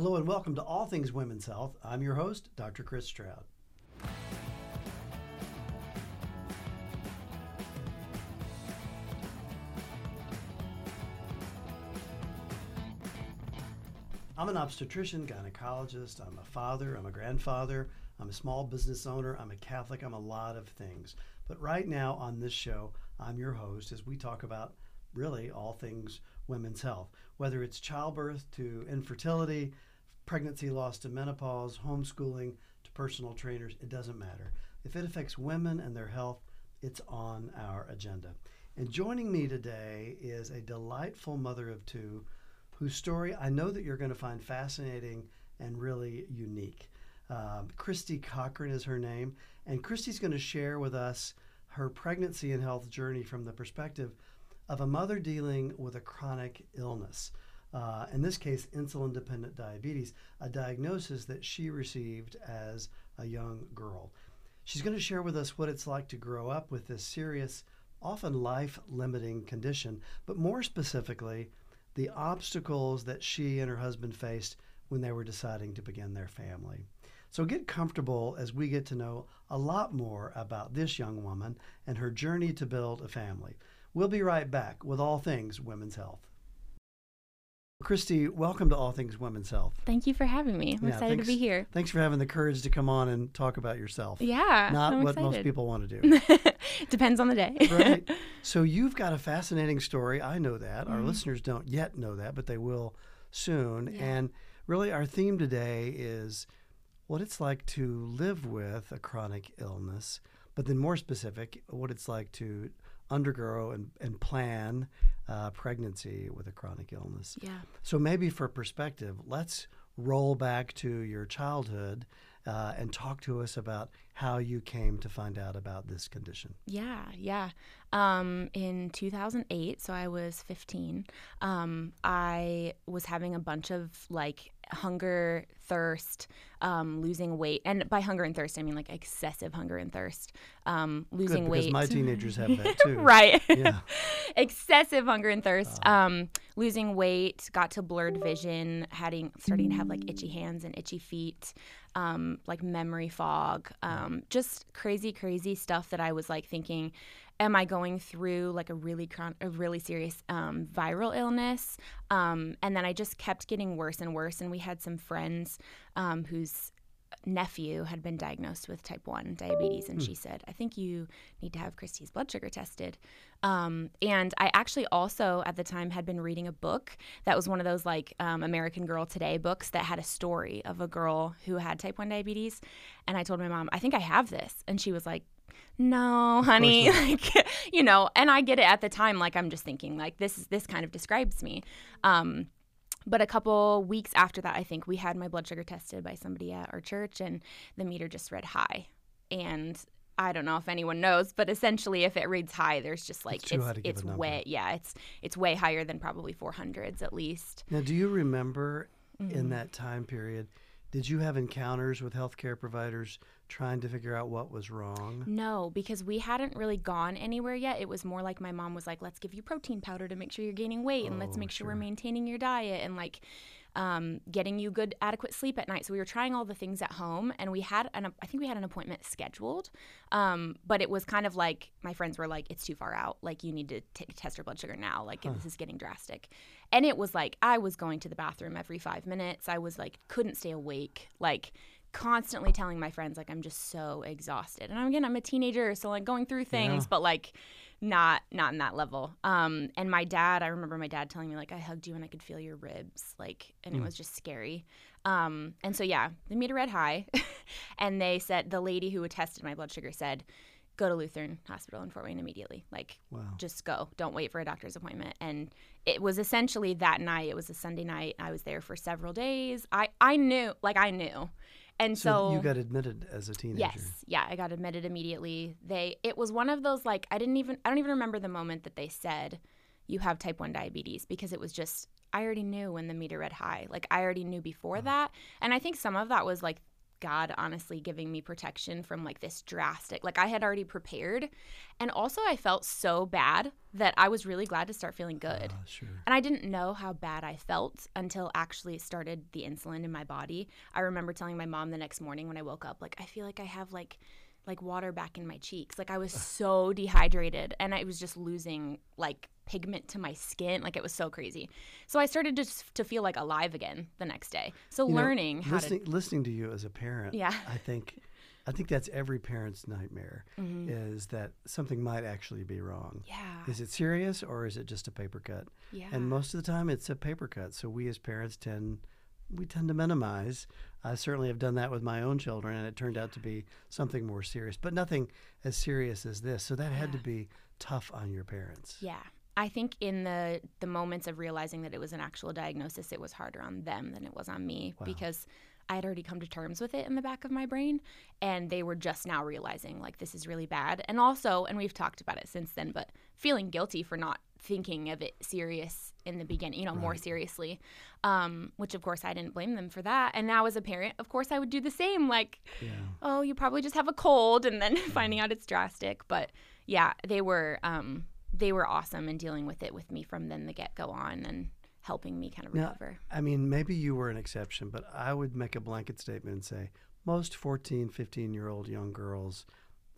Hello and welcome to All Things Women's Health. I'm your host, Dr. Chris Stroud. I'm an obstetrician, gynecologist, I'm a father, I'm a grandfather, I'm a small business owner, I'm a Catholic, I'm a lot of things. But right now on this show, I'm your host as we talk about really all things women's health, whether it's childbirth to infertility, pregnancy loss to menopause, homeschooling to personal trainers, it doesn't matter. If it affects women and their health, it's on our agenda. And joining me today is a delightful mother of two whose story I know that you're going to find fascinating and really unique. Um, Christie Cochran is her name, and Christie's going to share with us her pregnancy and health journey from the perspective of a mother dealing with a chronic illness. Uh, in this case, insulin dependent diabetes, a diagnosis that she received as a young girl. She's going to share with us what it's like to grow up with this serious, often life limiting condition, but more specifically, the obstacles that she and her husband faced when they were deciding to begin their family. So get comfortable as we get to know a lot more about this young woman and her journey to build a family. We'll be right back with all things women's health. Christie, welcome to All Things Women's Health. Thank you for having me. I'm Yeah, excited thanks- to be here. Thanks for having the courage to come on and talk about yourself. Yeah. Not I'm what most people want to do. Depends on the day. right? So you've got a fascinating story. I know that. Our Mhm. listeners don't yet know that, but they will soon. Yeah. And really, our theme today is what it's like to live with a chronic illness, but then more specific, what it's like to undergo and, and plan uh, pregnancy with a chronic illness. yeah. So maybe for perspective, let's roll back to your childhood uh, and talk to us about how you came to find out about this condition. Yeah, yeah. Um, in 2008, so I was 15, um, I was having a bunch of like hunger, thirst, um, losing weight. And by hunger and thirst, I mean like excessive hunger and thirst, um, losing Good, because weight. my teenagers have that too. right. Yeah. excessive hunger and thirst. Oh. Um, losing weight, got to blurred vision, having starting to have like itchy hands and itchy feet, um, like memory fog, um, just crazy, crazy stuff that I was like thinking. Am I going through like a really chron- a really serious um, viral illness? Um, and then I just kept getting worse and worse. And we had some friends um, whose nephew had been diagnosed with type 1 diabetes and she said i think you need to have christie's blood sugar tested um, and i actually also at the time had been reading a book that was one of those like um, american girl today books that had a story of a girl who had type 1 diabetes and i told my mom i think i have this and she was like no honey like you know and i get it at the time like i'm just thinking like this is this kind of describes me um, but a couple weeks after that, I think we had my blood sugar tested by somebody at our church, and the meter just read high. And I don't know if anyone knows, but essentially, if it reads high, there's just like to give a way yeah, it's it's way higher than probably 400s at least. Now, do you remember in Mhm. that time period, did you have encounters with healthcare providers trying to figure out what was wrong? No, because we hadn't really gone anywhere yet. It was more like my mom was like, "Let's give you protein powder to make sure you're gaining weight, and let's Oh, make sure, sure. we're maintaining your diet, and like um, getting you good, adequate sleep at night." So we were trying all the things at home, and we had an I think we had an appointment scheduled, um, but it was kind of like my friends were like, "It's too far out. Like you need to t- test your blood sugar now. Like Huh. this is getting drastic." And it was like I was going to the bathroom every five minutes. I was like couldn't stay awake, like constantly telling my friends like I'm just so exhausted. And again, I'm a teenager, so like going through things, Yeah. but like not not in that level. Um, and my dad, I remember my dad telling me like I hugged you and I could feel your ribs, like, and it Mm. was just scary. Um, and so yeah, they made a read high, and they said the lady who tested my blood sugar said, go to Lutheran Hospital in Fort Wayne immediately, like Wow. just go. Don't wait for a doctor's appointment. And it was essentially that night. It was a Sunday night. I was there for several days. I I knew, like I knew, and So, so, you got admitted as a teenager. yes, yeah, I got admitted immediately. They it was one of those like I didn't even I don't even remember the moment that they said you have type one diabetes because it was just I already knew when the meter read high. Like I already knew before oh. that, and I think some of that was like God honestly giving me protection from like this drastic, like I had already prepared. And also, I felt so bad that I was really glad to start feeling good. Uh, sure. And I didn't know how bad I felt until actually started the insulin in my body. I remember telling my mom the next morning when I woke up, like, I feel like I have like like water back in my cheeks. Like I was so dehydrated and I was just losing like pigment to my skin. Like it was so crazy. So I started just to feel like alive again the next day. So You know, learning how listening, listening to you as a parent, Yeah. I think, I think that's every parent's nightmare Mhm. is that something might actually be wrong. Yeah. Is it serious or is it just a paper cut? Yeah. And most of the time, it's a paper cut. So we as parents tend we tend to minimize. I certainly have done that with my own children, and it turned out to be something more serious, but nothing as serious as this. So that had to be tough on your parents. Yeah. I think in the the moments of realizing that it was an actual diagnosis, it was harder on them than it was on me Wow. because I had already come to terms with it in the back of my brain and they were just now realizing like this is really bad. And also, and we've talked about it since then, but feeling guilty for not thinking of it serious in the beginning, you know, more seriously. Um, which of course I didn't blame them for that. And now as a parent, of course I would do the same like Yeah. oh, you probably just have a cold, and then finding out it's drastic. But yeah, they were um, they were awesome in dealing with it with me from then the get go on and helping me kind of Now, recover. I mean, maybe you were an exception, but I would make a blanket statement and say most 14, 15 year old young girls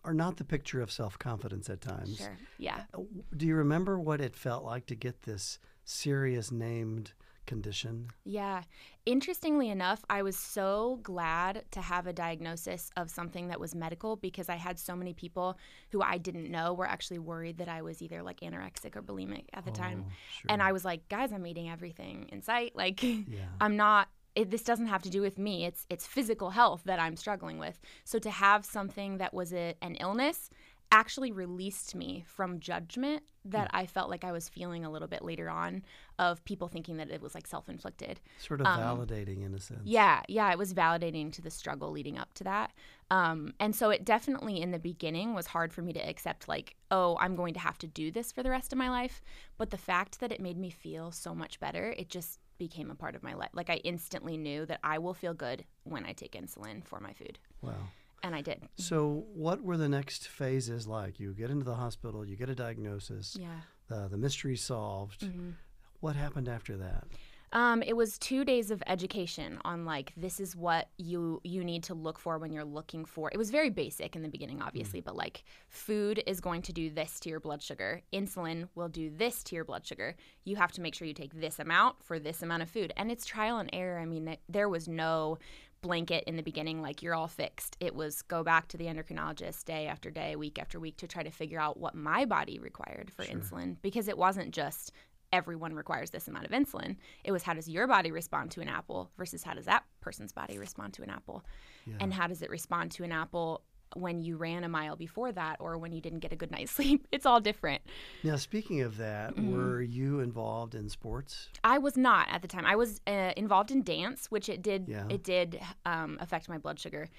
are not the picture of self confidence at times. Sure. Yeah. Uh, Do you remember what it felt like to get this serious named condition? Yeah. Interestingly enough, I was so glad to have a diagnosis of something that was medical because I had so many people who I didn't know were actually worried that I was either like anorexic or bulimic at the time. Oh, sure. And I was like, guys, I'm eating everything in sight. Like, Yeah. I'm not. It, this doesn't have to do with me. It's it's physical health that I'm struggling with. So to have something that was a, an illness actually released me from judgment that I felt like I was feeling a little bit later on of people thinking that it was like self-inflicted. Sort of um, validating in a sense. Yeah, yeah, it was validating to the struggle leading up to that. Um, and so it definitely in the beginning was hard for me to accept, like, oh, I'm going to have to do this for the rest of my life. But the fact that it made me feel so much better, it just became a part of my life. Like, I instantly knew that I will feel good when I take insulin for my food. Wow. And I did. So, what were the next phases like? You get into the hospital, you get a diagnosis, Yeah. the, the mystery solved. Mhm. What happened after that? Um, it was two days of education on like this is what you you need to look for when you're looking for. It was very basic in the beginning, obviously, but like food is going to do this to your blood sugar. Insulin will do this to your blood sugar. You have to make sure you take this amount for this amount of food, and it's trial and error. I mean, there was no blanket in the beginning like you're all fixed. It was go back to the endocrinologist day after day, week after week to try to figure out what my body required for Sure. insulin because it wasn't just everyone requires this amount of insulin. It was how does your body respond to an apple versus how does that person's body respond to an apple? Yeah. And how does it respond to an apple when you ran a mile before that or when you didn't get a good night's sleep? It's all different. now, speaking of that, Mhm. were you involved in sports? I was not at the time. I was uh, involved in dance, which it did Yeah. it did um, affect my blood sugar.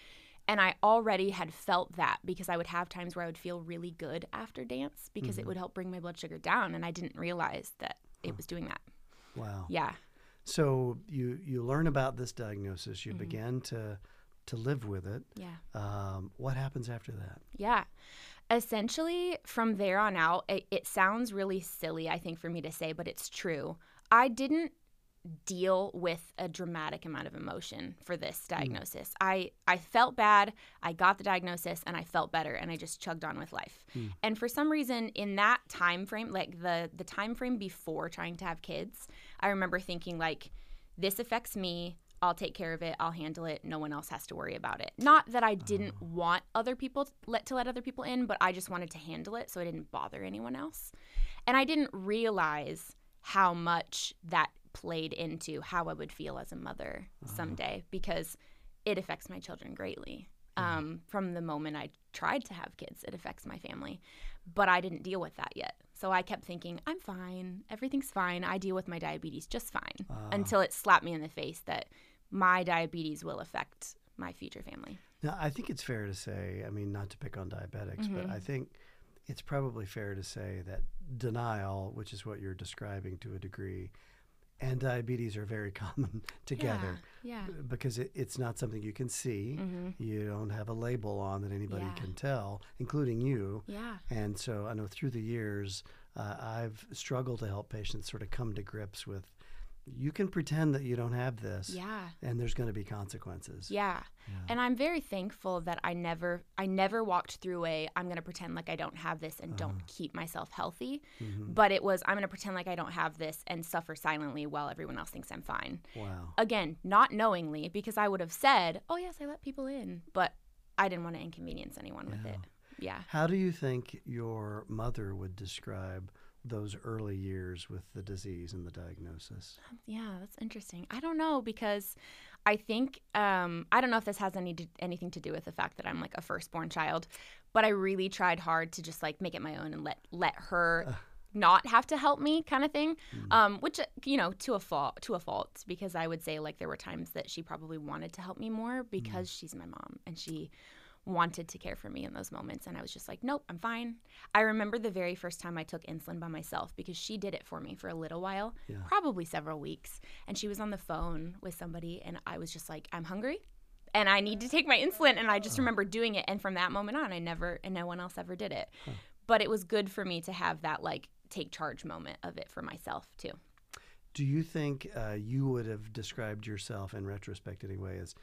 And I already had felt that because I would have times where I would feel really good after dance because Mhm. it would help bring my blood sugar down and I didn't realize that it was doing that. Wow. Yeah. So you you learn about this diagnosis. You Mhm. begin to to live with it. Yeah. Um, what happens after that? Yeah. Essentially, from there on out, it, it sounds really silly, I think, for me to say, but it's true. I didn't deal with a dramatic amount of emotion for this diagnosis. I, I felt bad, I got the diagnosis, and I felt better, and I just chugged on with life. Hmm. And for some reason, in that time frame, like the the time frame before trying to have kids, I remember thinking like, this affects me. I'll take care of it. I'll handle it. No one else has to worry about it. Not that I didn't Oh. want other people to let to let other people in, but I just wanted to handle it so I didn't bother anyone else. And I didn't realize how much that played into how I would feel as a mother Uh-huh. someday because it affects my children greatly. Yeah. Um, from the moment I tried to have kids, it affects my family. But I didn't deal with that yet. So I kept thinking, I'm fine. Everything's fine. I deal with my diabetes just fine Ah. until it slapped me in the face that my diabetes will affect my future family. Now, I think it's fair to say, I mean, not to pick on diabetics, but Mhm. I think it's probably fair to say that denial, which is what you're describing to a degree, and diabetes are very common together Yeah. yeah. because it, it's not something you can see. hmm You don't have a label on that anybody Yeah. can tell, including you. Yeah. And so I know through the years, uh, I've struggled to help patients sort of come to grips with you can pretend that you don't have this, Yeah. and there's going to be consequences. Yeah. Yeah. And I'm very thankful that I never I never walked through a I'm going to pretend like I don't have this and Uh-huh. don't keep myself healthy. Mhm. But it was I'm going to pretend like I don't have this and suffer silently while everyone else thinks I'm fine. Wow. Again, not knowingly because I would have said, "Oh yes, I let people in," but I didn't want to inconvenience anyone with it. Yeah. How do you think your mother would describe those early years with the disease and the diagnosis? Yeah, that's interesting. I don't know because I think um, I don't know if this has any anything to do with the fact that I'm like a firstborn child, but I really tried hard to just like make it my own and let let her Ugh. not have to help me, kind of thing. Mm. Um, which you know to a fault to a fault because I would say like there were times that she probably wanted to help me more because she's my mom and she wanted to care for me in those moments and I was just like nope I'm fine. I remember the very first time I took insulin by myself because she did it for me for a little while Yeah. probably several weeks. And she was on the phone with somebody, and I was just like, I'm hungry and I need to take my insulin. And I just remember doing it. And from that moment on, I never, and no one else ever did it. Huh. But it was good for me to have that like take charge moment of it for myself too. Do you think uh, you would have described yourself in retrospect anyway as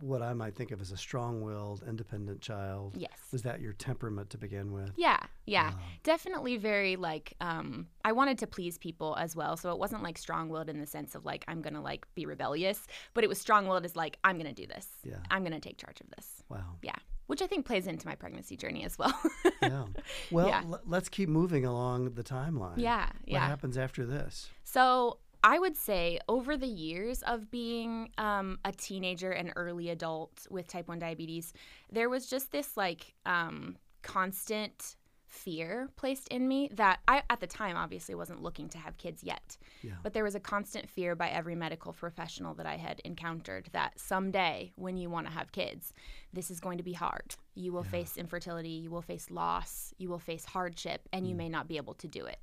what I might think of as a strong-willed, independent child? Yes. Was that your temperament to begin with? Yeah, yeah. Wow. Definitely very like um I wanted to please people as well. So it wasn't like strong-willed in the sense of like I'm going to like be rebellious, but it was strong-willed as like I'm going to do this. Yeah. I'm going to take charge of this. Wow. Yeah. Which I think plays into my pregnancy journey as well. Yeah. Well, Yeah. l- let's keep moving along the timeline. yeah, Yeah. What yeah. happens after this? So I would say over the years of being um, a teenager and early adult with type 1 diabetes, there was just this like um, constant fear placed in me that I, at the time, obviously wasn't looking to have kids yet. Yeah. But there was a constant fear by every medical professional that I had encountered that someday when you want to have kids, this is going to be hard. You will Yeah. face infertility, you will face loss, you will face hardship, and you may not be able to do it.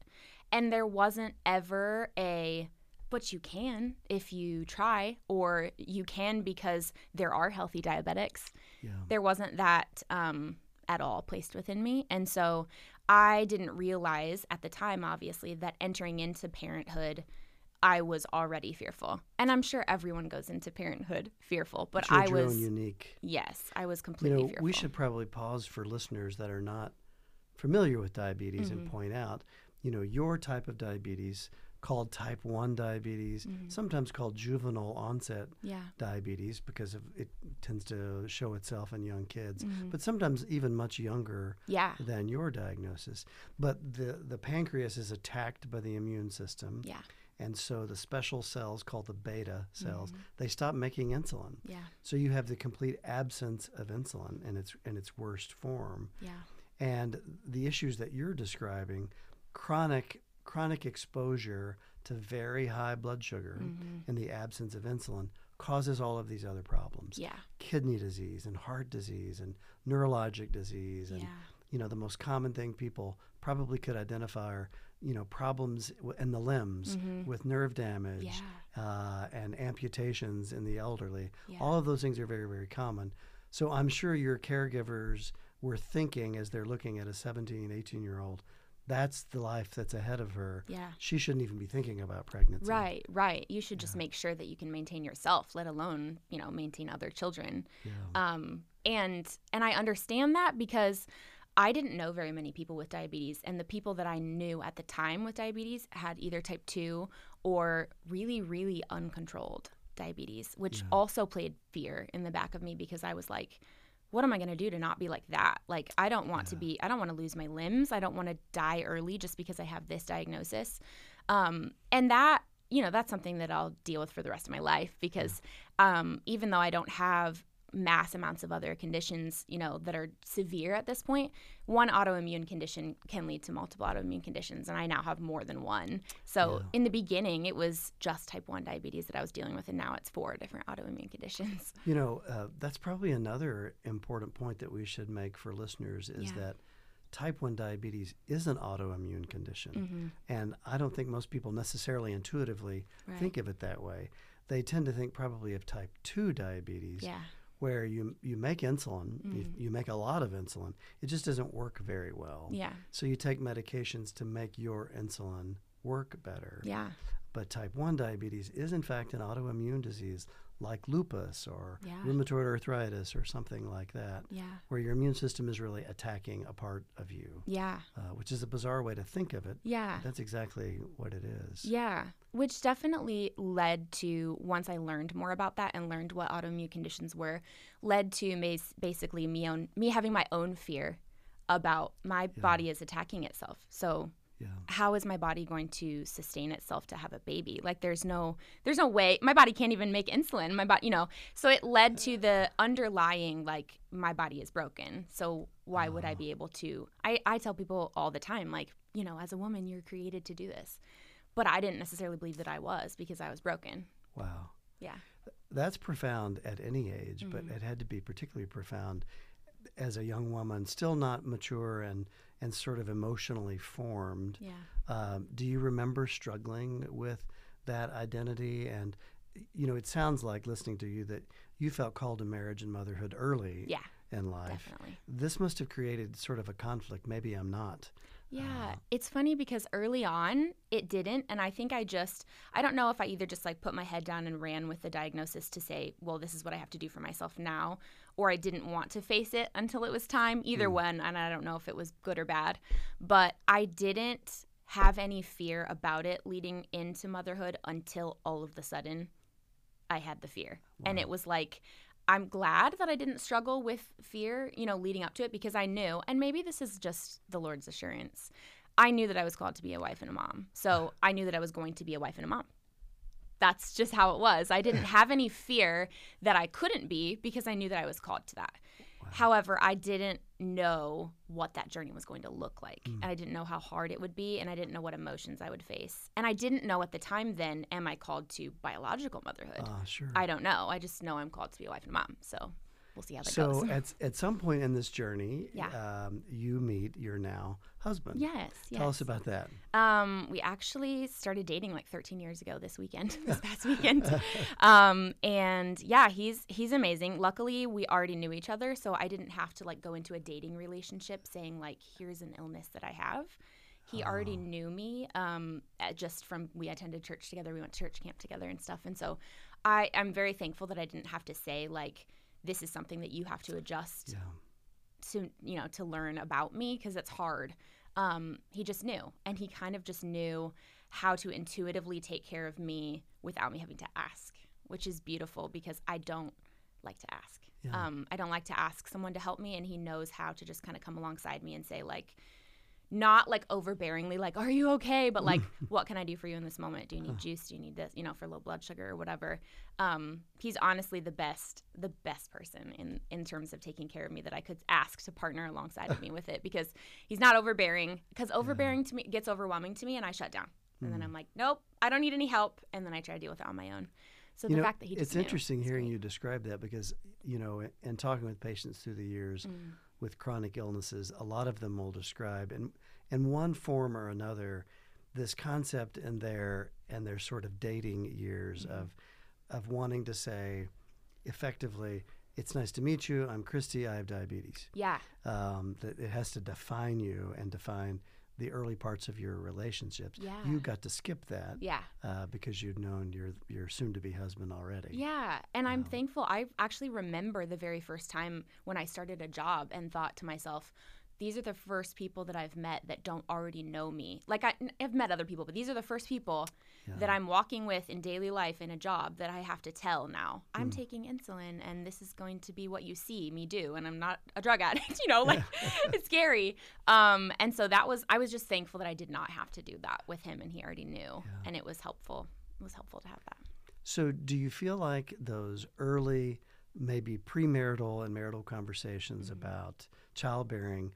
And there wasn't ever a, but you can if you try, or you can because there are healthy diabetics Yeah. there wasn't that um, at all placed within me. And so I didn't realize at the time, obviously, that entering into parenthood, I was already fearful. And I'm sure everyone goes into parenthood fearful, but I was, unique. yes, I was completely You know, fearful. we should probably pause for listeners that are not familiar with diabetes Mm-hmm. and point out, you know, your type of diabetes called type 1 diabetes, Mm-hmm. sometimes called juvenile onset Yeah. diabetes because of it tends to show itself in young kids, Mhm. but sometimes even much younger Yeah. than your diagnosis. But the the pancreas is attacked by the immune system, Yeah. and so the special cells called the beta cells Mhm. they stop making insulin. Yeah. So you have the complete absence of insulin in its in its worst form. Yeah. And the issues that you're describing, chronic chronic exposure to very high blood sugar Mhm. in the absence of insulin causes all of these other problems. Yeah. Kidney disease and heart disease and neurologic disease and Yeah. you know the most common thing people probably could identify are you know problems w- in the limbs Mhm. with nerve damage Yeah. uh, and amputations in the elderly Yeah. all of those things are very very common so i'm sure your caregivers were thinking as they're looking at a 17 18 year old that's the life that's ahead of her Yeah. she shouldn't even be thinking about pregnancy Right, right. You should just Yeah. make sure that you can maintain yourself, let alone, you know, maintain other children. yeah. um, and and I understand that because I didn't know very many people with diabetes, and the people that I knew at the time with diabetes had either type two or really, really uncontrolled diabetes, which Yeah. also played fear in the back of me because I was like, what am I going to do to not be like that? Like, I don't want to be, I don't want to lose my limbs. I don't want to die early just because I have this diagnosis. Um, and that, you know, that's something that I'll deal with for the rest of my life because um, even though I don't have mass amounts of other conditions, you know, that are severe at this point. one autoimmune condition can lead to multiple autoimmune conditions, and I now have more than one. So Yeah. in the beginning, it was just type one diabetes that I was dealing with, and now it's four different autoimmune conditions. You know, uh, that's probably another important point that we should make for listeners is Yeah. that type 1 diabetes is an autoimmune condition. Mm-hmm. And I don't think most people necessarily intuitively Right. think of it that way. They tend to think probably of type 2 diabetes, Yeah. Where you, you make insulin, you, Mhm. you make a lot of insulin, it just doesn't work very well. Yeah. So you take medications to make your insulin work better. Yeah. But type 1 diabetes is, in fact, an autoimmune disease like lupus or Yeah. rheumatoid arthritis or something like that, Yeah. where your immune system is really attacking a part of you, Yeah. uh, which is a bizarre way to think of it. Yeah. That's exactly what it is. Yeah, which definitely led to once I learned more about that and learned what autoimmune conditions were, led to mas- basically me own me having my own fear about my body is attacking itself. So Yeah. how is my body going to sustain itself to have a baby? Like there's no there's no way my body can't even make insulin my body you know? So it led to the underlying like my body is broken. So why would i be able to i i tell people all the time like you know as a woman you're created to do this. But i didn't necessarily believe that i was because i was broken. Wow. yeah. That's profound at any age, but Mm-hmm. it had to be particularly profound as a young woman, still not mature and, and sort of emotionally formed. yeah Um, do you remember struggling with that identity? And, you know, it sounds like listening to you that you felt called to marriage and motherhood early yeah in life. definitely This must have created sort of a conflict. Maybe I'm not. Yeah, it's funny because early on it didn't. And I think I just, I don't know if I either just like put my head down and ran with the diagnosis to say, well, this is what I have to do for myself now, or I didn't want to face it until it was time. Either hmm. one. And I don't know if it was good or bad. But I didn't have any fear about it leading into motherhood until all of the sudden I had the fear. And it was like, I'm glad that I didn't struggle with fear, you know, leading up to it because I knew, and maybe this is just the Lord's assurance. I knew that I was called to be a wife and a mom. So I knew that I was going to be a wife and a mom. That's just how it was. I didn't have any fear that I couldn't be because I knew that I was called to that. However, I didn't know what that journey was going to look like. And I didn't know how hard it would be. And I didn't know what emotions I would face. And I didn't know at the time then, am I called to biological motherhood? Ah, sure. I don't know. I just know I'm called to be a wife and a mom. So we'll see how that so goes. at, at some point in this journey, Yeah. um, you meet your now husband. yes, yes. Tell us about that. Um, we actually started dating like 13 years ago this weekend, this past weekend. Um, and yeah, he's he's amazing. Luckily, we already knew each other, so I didn't have to like go into a dating relationship saying like, "Here's an illness that I have." He already knew me um, just from we attended church together. We went to church camp together and stuff. And so I I'm very thankful that I didn't have to say like, "This is something that you have to adjust Yeah. to you know to learn about me because it's hard um, he just knew and he kind of just knew how to intuitively take care of me without me having to ask which is beautiful because i don't like to ask Yeah. um, i don't like to ask someone to help me and he knows how to just kind of come alongside me and say like not like overbearingly like are you okay? but like what can i do for you in this moment? Do you need juice? Do you need this you know for low blood sugar or whatever? Um, he's honestly the best the best person in in terms of taking care of me that i could ask to partner alongside of me with it because he's not overbearing because overbearing to me gets overwhelming to me and i shut down. And Mm. then i'm like nope i don't need any help. And then i try to deal with it on my own. So you the know, fact that he just it's interesting hearing great. you describe that because you know, in- in talking with patients through the years Mm. With chronic illnesses, a lot of them will describe in in one form or another this concept in their and their sort of dating years Mm-hmm. of of wanting to say, effectively, it's nice to meet you. I'm Christie. I have diabetes. yeah Um, that it has to define you and define the early parts of your relationships. Yeah. You got to skip that yeah uh, because you'd known your your soon to be husband already. Yeah, and I'm thankful. I actually remember the very first time when I started a job and thought to myself, these are the first people that I've met that don't already know me. Like I, have met other people, but these are the first people that I'm walking with in daily life in a job that I have to tell now. I'm taking insulin, and this is going to be what you see me do, and I'm not a drug addict. You know, like it's scary. Um, and so that was I was just thankful that I did not have to do that with him, and he already knew, and it was helpful. It was helpful to have that. So, do you feel like those early, maybe premarital and marital conversations Mm-hmm. about childbearing,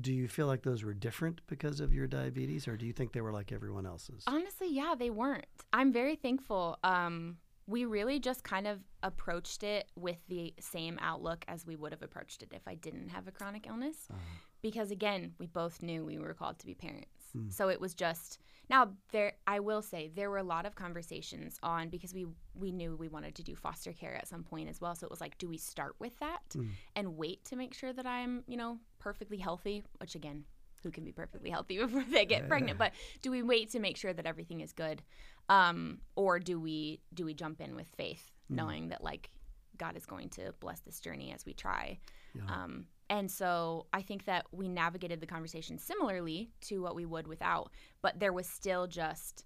do you feel like those were different because of your diabetes, or do you think they were like everyone else's? Honestly, yeah, they weren't. I'm very thankful. Um, we really just kind of approached it with the same outlook as we would have approached it if I didn't have a chronic illness. Uh-huh. Because again, we both knew we were called to be parents. Hmm. So it was just now there I will say there were a lot of conversations on because we we knew we wanted to do foster care at some point as well. So it was like do we start with that Hmm. and wait to make sure that I'm, you know, perfectly healthy, which again, who can be perfectly healthy before they get pregnant, but do we wait to make sure that everything is good? Um, or do we do we jump in with faith, knowing that like God is going to bless this journey as we try? Yeah. Um, and so I think that we navigated the conversation similarly to what we would without, but there was still just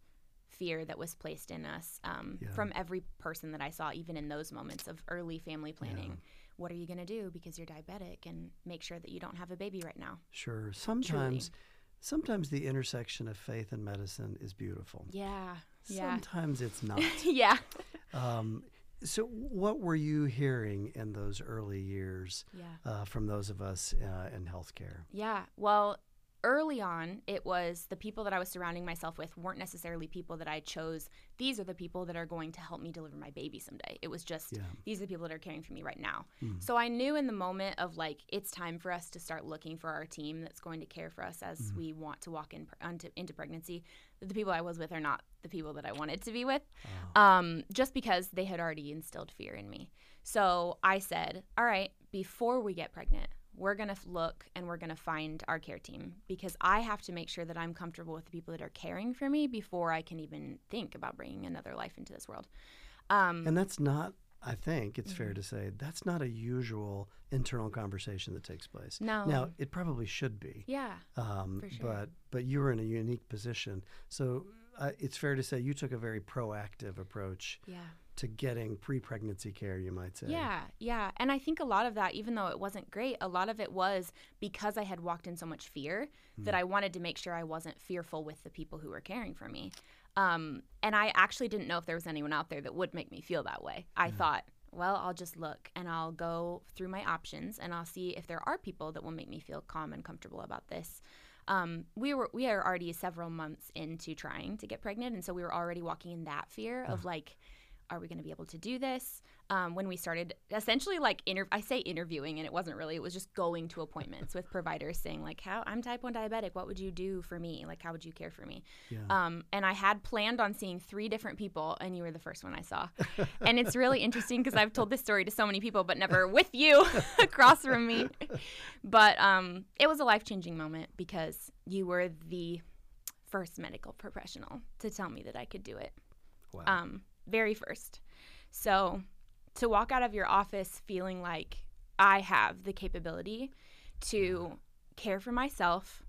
fear that was placed in us um, Yeah. from every person that I saw, even in those moments of early family planning. What are you going to do because you're diabetic and make sure that you don't have a baby right now? Sure. Sometimes, sometimes the intersection of faith and medicine is beautiful. Yeah. Yeah. Sometimes it's not. yeah. um, so, what were you hearing in those early years Yeah. uh, from those of us uh, in healthcare? Yeah. Well, early on, it was the people that I was surrounding myself with weren't necessarily people that I chose. These are the people that are going to help me deliver my baby someday. It was just Yeah. these are the people that are caring for me right now. Mm. So I knew in the moment of like it's time for us to start looking for our team that's going to care for us as we want to walk in into, into pregnancy. that The people I was with are not the people that I wanted to be with, um, just because they had already instilled fear in me. So I said, all right, before we get pregnant, we're going to look and we're going to find our care team because I have to make sure that I'm comfortable with the people that are caring for me before I can even think about bringing another life into this world. Um, And that's not, I think it's fair Mm-hmm. to say, that's not a usual internal conversation that takes place. No. Now, it probably should be. yeah. Um, For sure. But but you were in a unique position, so uh, it's fair to say you took a very proactive approach Yeah. To getting pre-pregnancy care. You might say. Yeah, yeah. And I think a lot of that, even though it wasn't great, a lot of it was because I had walked in so much fear that I wanted to make sure I wasn't fearful with the people who were caring for me. Um, and I actually didn't know if there was anyone out there that would make me feel that way. I thought, well, I'll just look and I'll go through my options and I'll see if there are people that will make me feel calm and comfortable about this. Um, we were we are already several months into trying to get pregnant, and so we were already walking in that fear of like, are we going to be able to do this? Um, when we started, essentially like inter- I say interviewing, and it wasn't really. It was just going to appointments with providers, saying like, "How I'm type one diabetic. What would you do for me? Like, how would you care for me?" Yeah. Um, and I had planned on seeing three different people, and you were the first one I saw. and it's really interesting because I've told this story to so many people, but never with you across from me. But um, it was a life changing moment because you were the first medical professional to tell me that I could do it. Wow. Um, very first. So to walk out of your office feeling like I have the capability to care for myself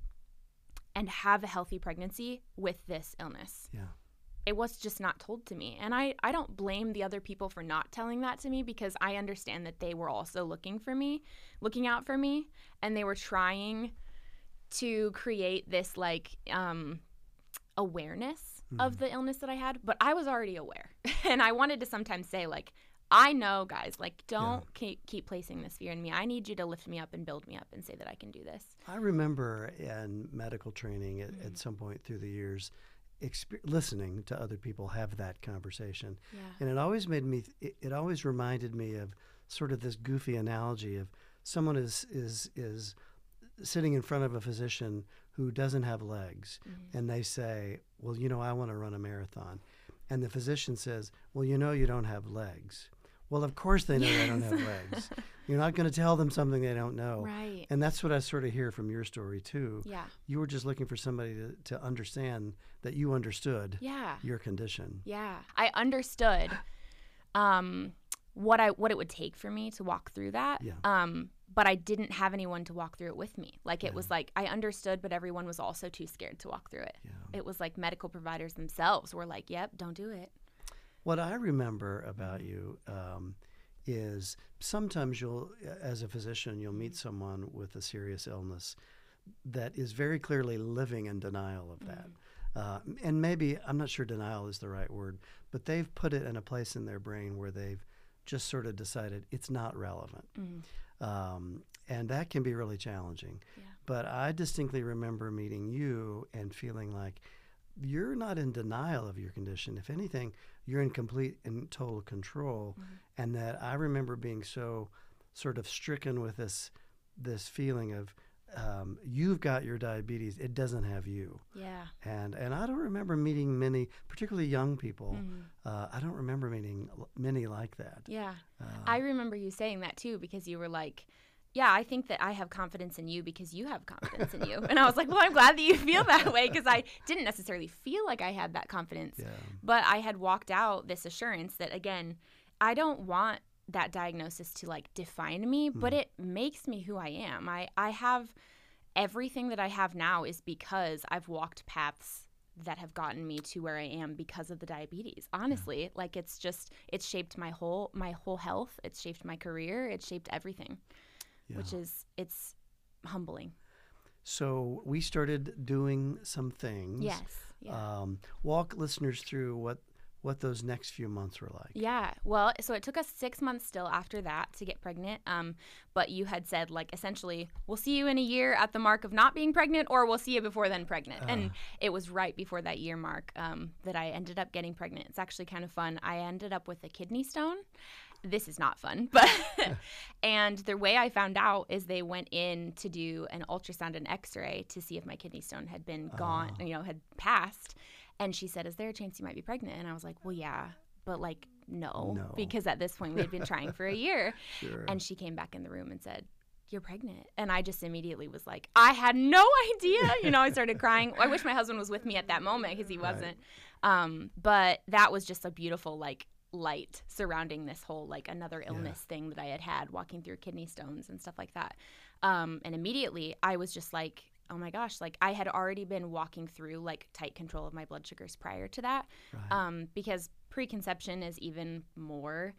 and have a healthy pregnancy with this illness. yeah. It was just not told to me. And I, I don't blame the other people for not telling that to me because I understand that they were also looking for me, looking out for me, and they were trying to create this like um, awareness of the illness that I had. But I was already aware. and I wanted to sometimes say, like, I know, guys, like, don't keep, keep placing this fear in me. I need you to lift me up and build me up and say that I can do this. I remember in medical training at, at mm. some point through the years, exper- listening to other people have that conversation, Yeah. and it always made me. It, it always reminded me of sort of this goofy analogy of someone is is is sitting in front of a physician who doesn't have legs, and they say, "Well, you know, I want to run a marathon," and the physician says, "Well, you know, you don't have legs." Well, of course they know they don't have legs. You're not going to tell them something they don't know. Right. And that's what I sort of hear from your story too. Yeah. You were just looking for somebody to, to understand that you understood Yeah. your condition. Yeah, I understood um, what I what it would take for me to walk through that. Yeah. Um, but I didn't have anyone to walk through it with me. Like it was like I understood, but everyone was also too scared to walk through it. Yeah. It was like medical providers themselves were like, "Yep, don't do it." What I remember about you um, is sometimes you'll, as a physician, you'll meet someone with a serious illness that is very clearly living in denial of that. Uh, and maybe, I'm not sure denial is the right word, but they've put it in a place in their brain where they've just sort of decided it's not relevant. Um, and that can be really challenging. Yeah. But I distinctly remember meeting you and feeling like you're not in denial of your condition. If anything, you're in complete and total control. And that I remember being so sort of stricken with this this feeling of um, you've got your diabetes, it doesn't have you. Yeah. And and I don't remember meeting many, particularly young people. Uh, I don't remember meeting many like that. Yeah. Uh, I remember you saying that too because you were like, yeah, I think that I have confidence in you because you have confidence in you. And I was like, well, I'm glad that you feel that way because I didn't necessarily feel like I had that confidence. yeah. But I had walked out this assurance that, again, I don't want that diagnosis to like define me, but it makes me who I am. I, I have everything that I have now is because I've walked paths that have gotten me to where I am because of the diabetes. Honestly, like it's just it's shaped my whole my whole health. It's shaped my career. It's shaped everything, which is it's humbling. So we started doing some things. Yes. Yeah. Um, walk listeners through what what those next few months were like. Yeah. Well, so it took us six months still after that to get pregnant. Um, but you had said like essentially, we'll see you in a year at the mark of not being pregnant, or we'll see you before then pregnant. And it was right before that year mark um, that I ended up getting pregnant. It's actually kind of fun. I ended up with a kidney stone. This is not fun, but and the way I found out is they went in to do an ultrasound and X-ray to see if my kidney stone had been gone, you know, had passed. And she said, "Is there a chance you might be pregnant?" And I was like, "Well, yeah, but like no, No. because at this point we had been trying for a year." Sure. And she came back in the room and said, You're pregnant. And I just immediately was like, I had no idea. You know, I started crying. I wish my husband was with me at that moment because he wasn't. Um, but that was just a beautiful, like, light surrounding this whole, like, another illness thing that I had had walking through kidney stones and stuff like that. Um, and immediately I was just like, Oh my gosh, like I had already been walking through like tight control of my blood sugars prior to that. Right. Um, because preconception is even more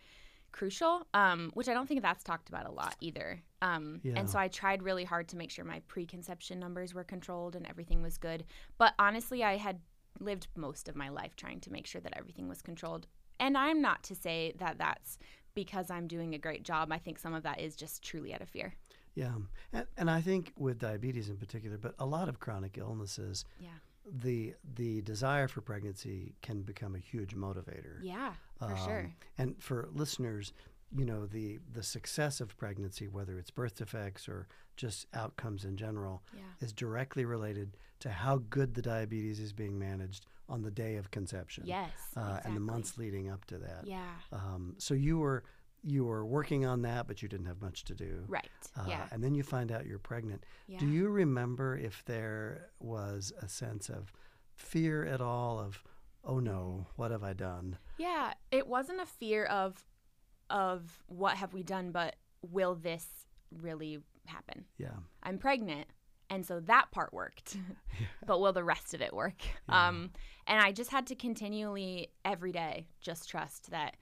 crucial, um, which I don't think that's talked about a lot either. Um, Yeah. And so I tried really hard to make sure my preconception numbers were controlled and everything was good. But honestly, I had lived most of my life trying to make sure that everything was controlled. And I'm not to say that that's because I'm doing a great job. I think some of that is just truly out of fear. Yeah, and, and I think with diabetes in particular, but a lot of chronic illnesses, Yeah. the the desire for pregnancy can become a huge motivator. Yeah, for Um, sure. And for listeners, you know, the the success of pregnancy, whether it's birth defects or just outcomes in general, Yeah. is directly related to how good the diabetes is being managed on the day of conception. Yes. Uh, And the months leading up to that. Yeah. Um, so you were you were working on that, but you didn't have much to do. Right. Uh, yeah. And then you find out you're pregnant. Yeah. Do you remember if there was a sense of fear at all of, oh no, what have I done? Yeah, it wasn't a fear of of what have we done, but will this really happen? Yeah. I'm pregnant, and so that part worked. but will the rest of it work? Um, and I just had to continually every day just trust that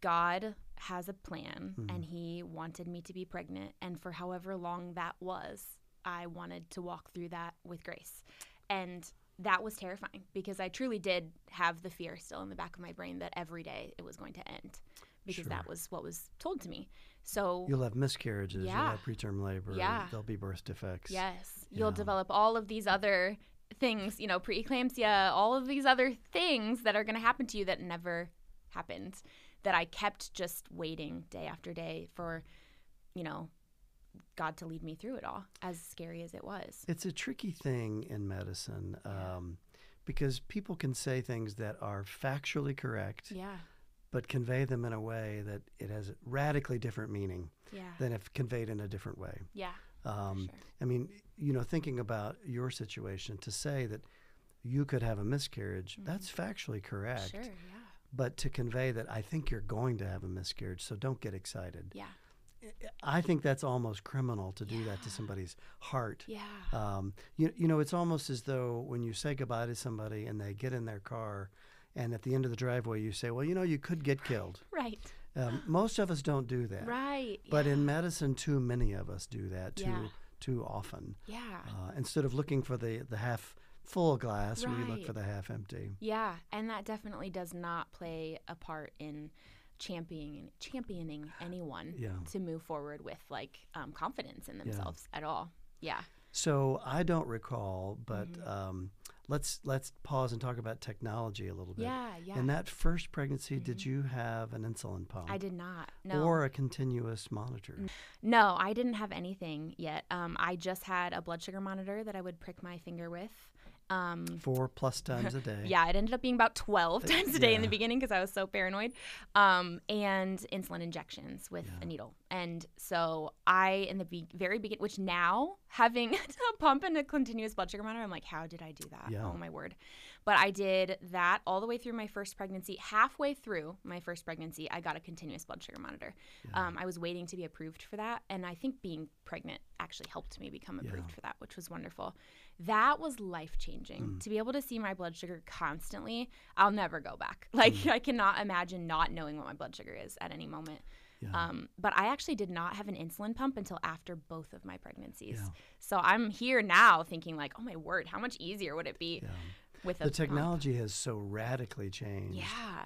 God has a plan and mm-hmm. he wanted me to be pregnant and for however long that was, I wanted to walk through that with grace. And that was terrifying because I truly did have the fear still in the back of my brain that every day it was going to end because that was what was told to me. So You'll have miscarriages, you'll Yeah. have preterm labor, Yeah. there'll be birth defects. Yes. You'll develop all of these other things, you know, preeclampsia, all of these other things that are going to happen to you that never happened. That I kept just waiting day after day for, you know, God to lead me through it all, as scary as it was. It's a tricky thing in medicine um, because people can say things that are factually correct, Yeah. but convey them in a way that it has a radically different meaning Yeah. than if conveyed in a different way. Yeah. Um, sure. I mean, you know, thinking about your situation, to say that you could have a miscarriage, that's factually correct. Mm-hmm. Sure. Yeah. But to convey that I think you're going to have a miscarriage, so don't get excited. Yeah. I think that's almost criminal to do that to somebody's heart. Yeah. Um, you, you know, it's almost as though when you say goodbye to somebody and they get in their car, and at the end of the driveway you say, well, you know, you could get killed. right. Um, most of us don't do that. Right. But yeah. in medicine, too many of us do that too Yeah. too often. Yeah. Uh, instead of looking for the, the half full glass, we look for the half empty. Yeah, and that definitely does not play a part in championing championing anyone Yeah. to move forward with like um, confidence in themselves at all. Yeah. So I don't recall, but Mm-hmm. um, let's let's pause and talk about technology a little bit. Yeah, yeah. In that first pregnancy, did you have an insulin pump? I did not. No. Or a continuous monitor? No, I didn't have anything yet. Um, I just had a blood sugar monitor that I would prick my finger with. Um, Four plus times a day. yeah, it ended up being about 12 times a day in the beginning because I was so paranoid. Um, and insulin injections with Yeah. a needle. And so I, in the be- very beginning, which now having a pump and a continuous blood sugar monitor, I'm like, how did I do that? Yeah. Oh my word. But I did that all the way through my first pregnancy. Halfway through my first pregnancy, I got a continuous blood sugar monitor. Yeah. Um, I was waiting to be approved for that. And I think being pregnant actually helped me become approved Yeah. for that, which was wonderful. That was life changing. Mm. To be able to see my blood sugar constantly, I'll never go back. Like, Mm. I cannot imagine not knowing what my blood sugar is at any moment. Yeah. Um, but I actually did not have an insulin pump until after both of my pregnancies. Yeah. So I'm here now thinking, like, oh my word, how much easier would it be Yeah. with a The pump? technology has so radically changed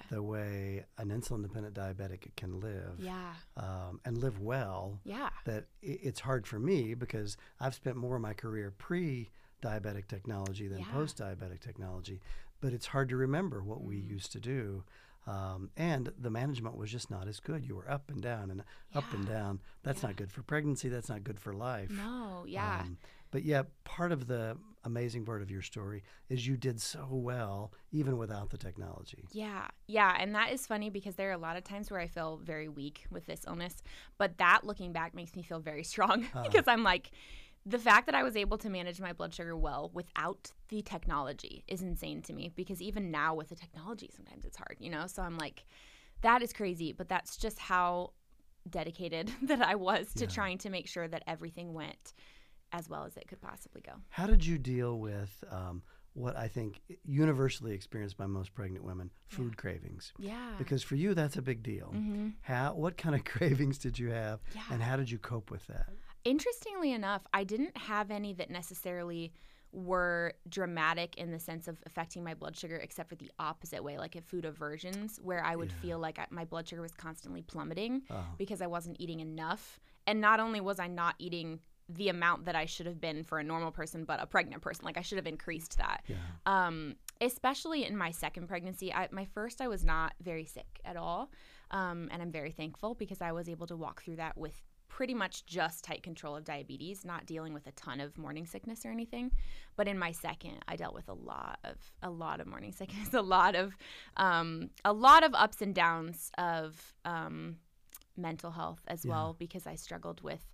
the way an insulin dependent diabetic can live Yeah. um, and live well Yeah. that it's hard for me because I've spent more of my career pre diabetic technology than Yeah. post diabetic technology. But it's hard to remember what we Mm. used to do. Um, and the management was just not as good. You were up and down and up and down. That's Yeah. not good for pregnancy. That's not good for life. No. Yeah. Um, but yeah, part of the amazing part of your story is you did so well even without the technology. Yeah, yeah, and that is funny because there are a lot of times where I feel very weak with this illness, but that looking back makes me feel very strong Uh. because I'm like, the fact that I was able to manage my blood sugar well without the technology is insane to me because even now with the technology, sometimes it's hard, you know? So I'm like, that is crazy, but that's just how dedicated that I was to Yeah. trying to make sure that everything went as well as it could possibly go. How did you deal with um, what I think universally experienced by most pregnant women, food cravings? Yeah. Because for you, that's a big deal. hmm How, what kind of cravings did you have, Yeah. and how did you cope with that? Interestingly enough, I didn't have any that necessarily were dramatic in the sense of affecting my blood sugar, except for the opposite way, like at food aversions, where I would Yeah. feel like I, my blood sugar was constantly plummeting Oh, because I wasn't eating enough. And not only was I not eating the amount that I should have been for a normal person, but a pregnant person, like I should have increased that. yeah. Um, especially in my second pregnancy, I, my first I was not very sick at all, um, and I'm very thankful because I was able to walk through that with pretty much just tight control of diabetes, not dealing with a ton of morning sickness or anything. But in my second, I dealt with a lot of a lot of morning sickness, a lot of um, a lot of ups and downs of um, mental health as Yeah. well because I struggled with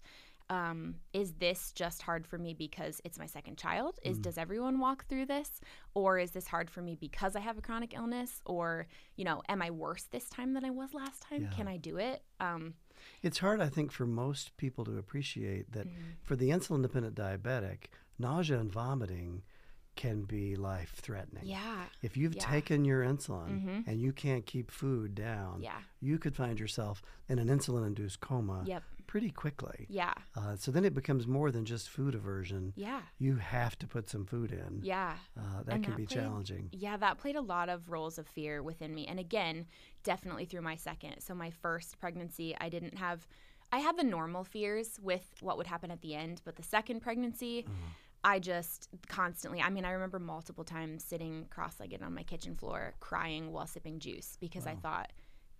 um, is this just hard for me because it's my second child? Is Mm. does everyone walk through this, or is this hard for me because I have a chronic illness, or you know, am I worse this time than I was last time? Yeah. Can I do it? Um, It's hard, I think, for most people to appreciate that mhm. for the insulin dependent diabetic, nausea and vomiting can be life threatening. Yeah, If you've Yeah. taken your insulin Mhm. and you can't keep food down, yeah, you could find yourself in an insulin induced coma yep, pretty quickly. yeah, Uh, so then it becomes more than just food aversion. yeah, You have to put some food in. yeah. Uh, that And can that be played- challenging. Yeah, that played a lot of roles of fear within me. And again, definitely through my second. So my first pregnancy, I didn't have I had the normal fears with what would happen at the end, but the second pregnancy, Mhm. I just constantly, I mean, I remember multiple times sitting cross-legged on my kitchen floor crying while sipping juice because I thought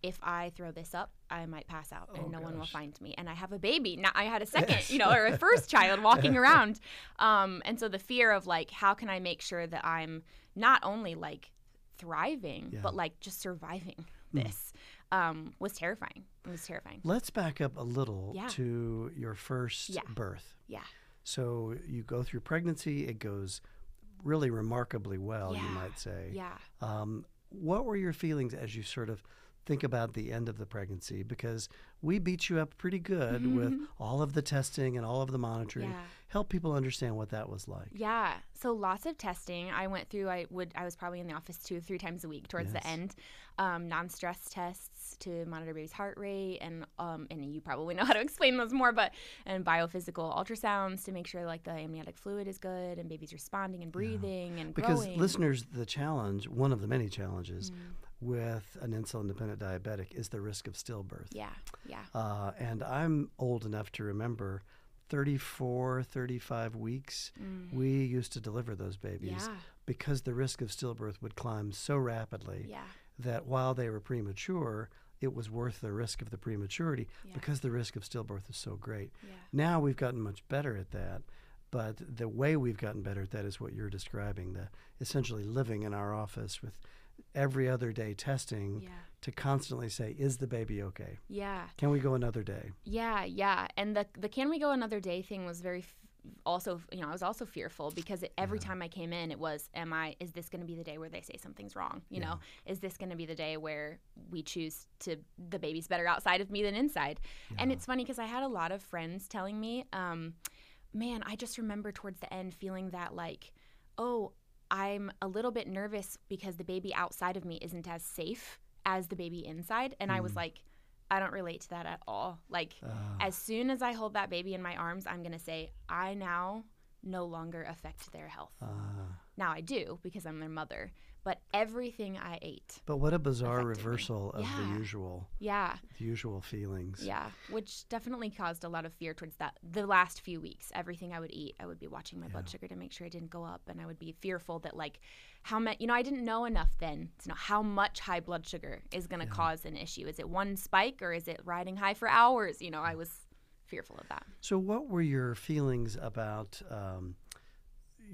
if I throw this up, I might pass out and Oh, no one will find me. And I have a baby. Now I had a second, Yes. you know, or a first child walking around. Um, and so the fear of like, how can I make sure that I'm not only like thriving, Yeah. but like just surviving Mm. this um, was terrifying. It was terrifying. Let's back up a little Yeah. to your first Yeah. birth. Yeah. So you go through pregnancy, it goes really remarkably well, you might say. Yeah. Um, what were your feelings as you sort of think about the end of the pregnancy? Because we beat you up pretty good with all of the testing and all of the monitoring. Yeah. Help people understand what that was like. Yeah. So lots of testing. I went through. I would. I was probably in the office two, three times a week towards Yes. the end. Um, non-stress tests to monitor baby's heart rate, and um, and you probably know how to explain those more, but and biophysical ultrasounds to make sure like the amniotic fluid is good and baby's responding and breathing and Because growing. listeners, the challenge, one of the many challenges Mm. With an insulin dependent diabetic is the risk of stillbirth. Yeah. Yeah. Uh, and I'm old enough to remember 34, 35 weeks, we used to deliver those babies Mm. Yeah. because the risk of stillbirth would climb so rapidly Yeah. that while they were premature, it was worth the risk of the prematurity Yeah. because the risk of stillbirth is so great. Now we've gotten much better at that, but the way we've gotten better at that is what you're describing the essentially living in our office with every other day testing Yeah. to constantly say, is the baby okay? Yeah. Can we go another day? Yeah, yeah, and the the can we go another day thing was very f- also you know I was also fearful because it, every time I came in it was am I is this going to be the day where they say something's wrong you know is this going to be the day where we choose to the baby's better outside of me than inside and it's funny because I had a lot of friends telling me um, man I just remember towards the end feeling that like oh I'm a little bit nervous because the baby outside of me isn't as safe as the baby inside. And I was like I don't relate to that at all. Like, as soon as I hold that baby in my arms, I'm going to say, I now no longer affect their health. Uh, now I do because I'm their mother, but everything I ate. but what a bizarre me. reversal of Yeah. the usual, Yeah. the usual feelings. Yeah. Which definitely caused a lot of fear towards that. The last few weeks, everything I would eat, I would be watching my blood sugar to make sure I didn't go up. And I would be fearful that, like, how much, you know, I didn't know enough then to know how much high blood sugar is going to cause an issue. Is it one spike or is it riding high for hours? You know, I was fearful of that. So, what were your feelings about um,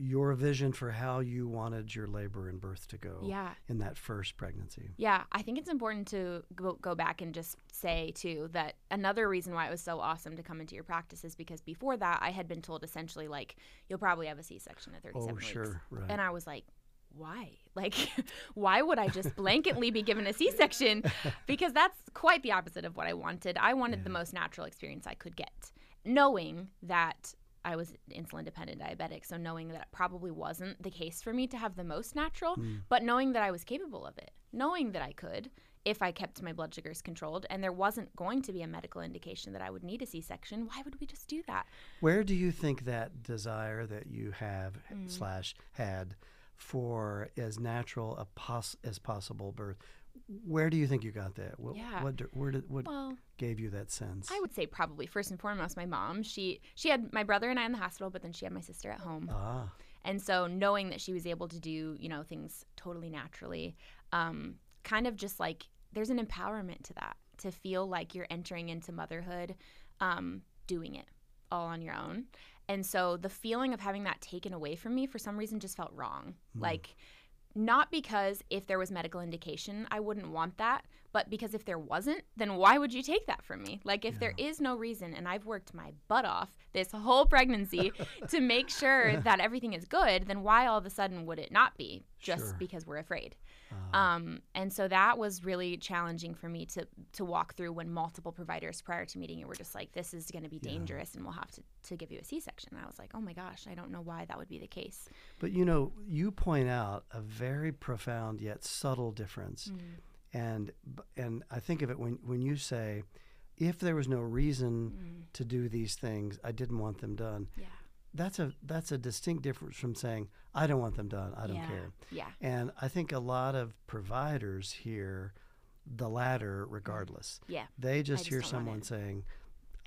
your vision for how you wanted your labor and birth to go Yeah. in that first pregnancy? Yeah, I think it's important to go, go back and just say, too, that another reason why it was so awesome to come into your practice is because before that, I had been told essentially, like, you'll probably have a C section at 37 Oh, weeks. sure, right. And I was like, why? Like, why would I just blanketly be given a C section? Because that's quite the opposite of what I wanted. I wanted the most natural experience I could get, knowing that I was insulin dependent diabetic. So, knowing that it probably wasn't the case for me to have the most natural, but knowing that I was capable of it, knowing that I could if I kept my blood sugars controlled and there wasn't going to be a medical indication that I would need a C section, why would we just do that? Where do you think that desire that you have Mm. slash had for as natural a pos- as possible birth? Where do you think you got that? What, Yeah. what, where did, what Well, gave you that sense? I would say probably first and foremost my mom. She she had my brother and I in the hospital, but then she had my sister at home. ah, And so knowing that she was able to do, you know, things totally naturally, um, kind of just like there's an empowerment to that, to feel like you're entering into motherhood, um, doing it all on your own. And so the feeling of having that taken away from me for some reason just felt wrong. Like, not because if there was medical indication, I wouldn't want that, but because if there wasn't, then why would you take that from me? Like, if there is no reason, and I've worked my butt off this whole pregnancy to make sure that everything is good, then why all of a sudden would it not be just Sure. because we're afraid? Ah. Um, and so that was really challenging for me to to walk through when multiple providers prior to meeting you were just like, this is going to be dangerous and we'll have to, to give you a C-section. I was like, oh my gosh, I don't know why that would be the case. But you know, you point out a very profound yet subtle difference, Mm. and and I think of it when when you say, if there was no reason to do these things, I didn't want them done. Yeah. That's a that's a distinct difference from saying I don't want them done. I don't yeah. care. Yeah. And I think a lot of providers hear the latter regardless. Yeah. They just just hear someone saying,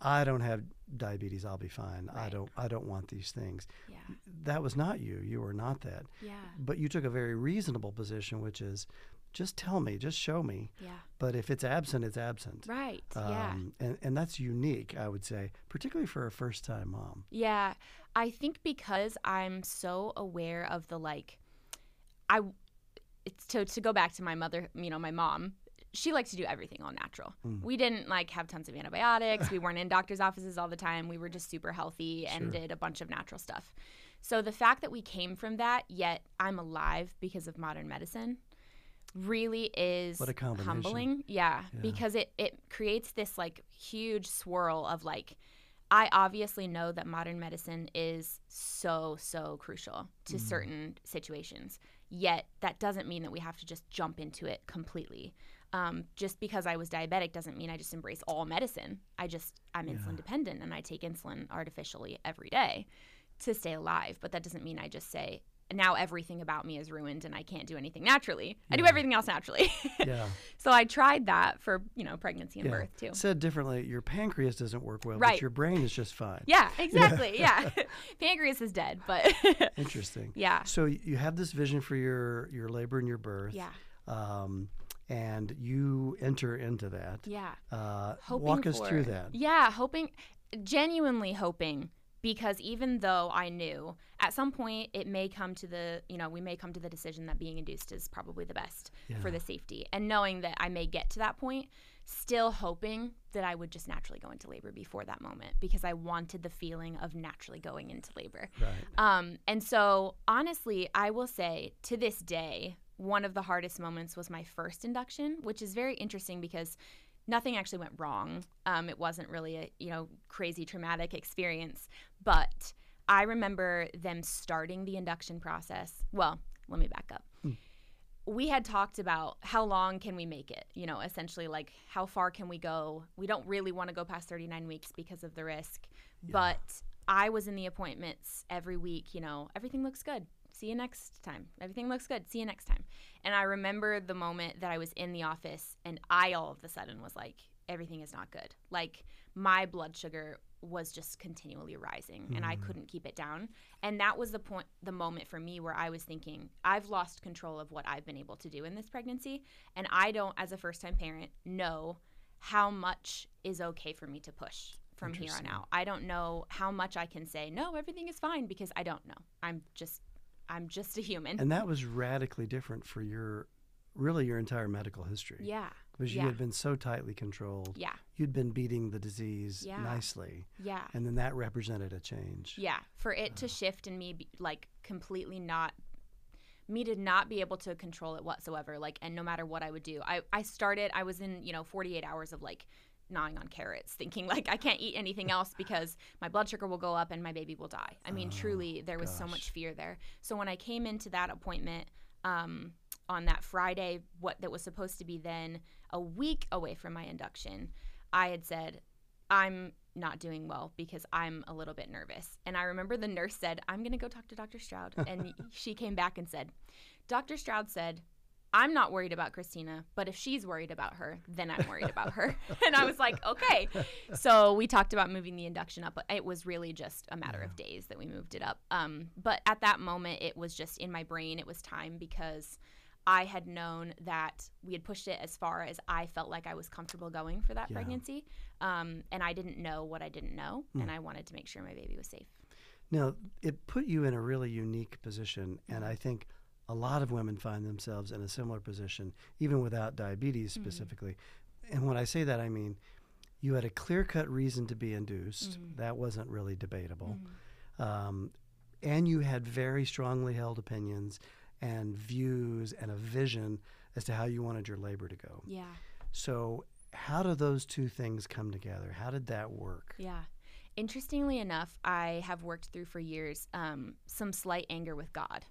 "I don't have diabetes. I'll be fine. I don't. I don't want these things." Yeah. That was not you. You were not that. Yeah. But you took a very reasonable position, which is, just tell me, just show me. Yeah. But if it's absent, it's absent. Right. yeah. Um, and, and that's unique, I would say, particularly for a first time mom. Yeah. I think because I'm so aware of the like I it's to to go back to my mother, you know, my mom, she likes to do everything all natural. Hmm. We didn't like have tons of antibiotics. we weren't in doctors' offices all the time. We were just super healthy and Sure. did a bunch of natural stuff. So the fact that we came from that, yet I'm alive because of modern medicine, really is What a humbling. Yeah, Yeah. because it it creates this like huge swirl of like I obviously know that modern medicine is so so crucial to certain situations. Yet that doesn't mean that we have to just jump into it completely. Um, just because I was diabetic doesn't mean I just embrace all medicine. I just I'm insulin dependent and I take insulin artificially every day to stay alive. But that doesn't mean I just say now everything about me is ruined and I can't do anything naturally. I do everything else naturally. Yeah. so I tried that for, you know, pregnancy and yeah. birth too. Said differently, your pancreas doesn't work well, Right. but your brain is just fine. Yeah, exactly. Yeah. Pancreas is dead, but Interesting. yeah. So you have this vision for your your labor and your birth. Yeah. Um, and you enter into that. Yeah. Uh, hoping walk us for, through that. Yeah, hoping, genuinely hoping, because even though I knew at some point it may come to the, you know, we may come to the decision that being induced is probably the best for the safety, and knowing that I may get to that point, still hoping that I would just naturally go into labor before that moment because I wanted the feeling of naturally going into labor. Right. Um, and so, honestly, I will say to this day, one of the hardest moments was my first induction, which is very interesting because nothing actually went wrong. Um, it wasn't really a you know crazy traumatic experience, but I remember them starting the induction process. Well, let me back up. We had talked about how long can we make it, you know, essentially like how far can we go? We don't really want to go past 39 weeks because of the risk, but I was in the appointments every week, you know, everything looks good. See you next time. Everything looks good. See you next time. And I remember the moment that I was in the office and I all of a sudden was like, everything is not good. Like my blood sugar was just continually rising and I mm-hmm. couldn't keep it down. And that was the point, the moment for me where I was thinking, I've lost control of what I've been able to do in this pregnancy. And I don't, as a first time parent, know how much is okay for me to push from here on out. I don't know how much I can say, no, everything is fine because I don't know. I'm just, I'm just a human. And that was radically different for your, really your entire medical history. yeah. Because you yeah. had been so tightly controlled. Yeah. You'd been beating the disease Yeah. nicely. Yeah. And then that represented a change. Yeah, for it to shift and me be, like completely not me to not be able to control it whatsoever like and no matter what I would do. I I started I was in, you know, 48 hours of like gnawing on carrots thinking like I can't eat anything else because my blood sugar will go up and my baby will die. I mean, truly there was so much fear there. So when I came into that appointment um on that Friday what that was supposed to be then a week away from my induction, I had said I'm not doing well because I'm a little bit nervous. And I remember the nurse said, I'm going to go talk to Dr. Stroud. And she came back and said, Dr. Stroud said, I'm not worried about Christina, but if she's worried about her, then I'm worried about her. and I was like, okay. So we talked about moving the induction up. But it was really just a matter of days that we moved it up. Um, but at that moment, it was just in my brain, it was time because I had known that we had pushed it as far as I felt like I was comfortable going for that Yeah. pregnancy. Um, and I didn't know what I didn't know. And I wanted to make sure my baby was safe. Now, it put you in a really unique position, Mm-hmm. and I think a lot of women find themselves in a similar position, even without diabetes Mm-hmm. specifically. And when I say that, I mean you had a clear cut reason to be induced, Mm-hmm. that wasn't really debatable. Um, and you had very strongly held opinions and views and a vision as to how you wanted your labor to go. Yeah. So, how do those two things come together? How did that work? Yeah. Interestingly enough, I have worked through for years um, some slight anger with God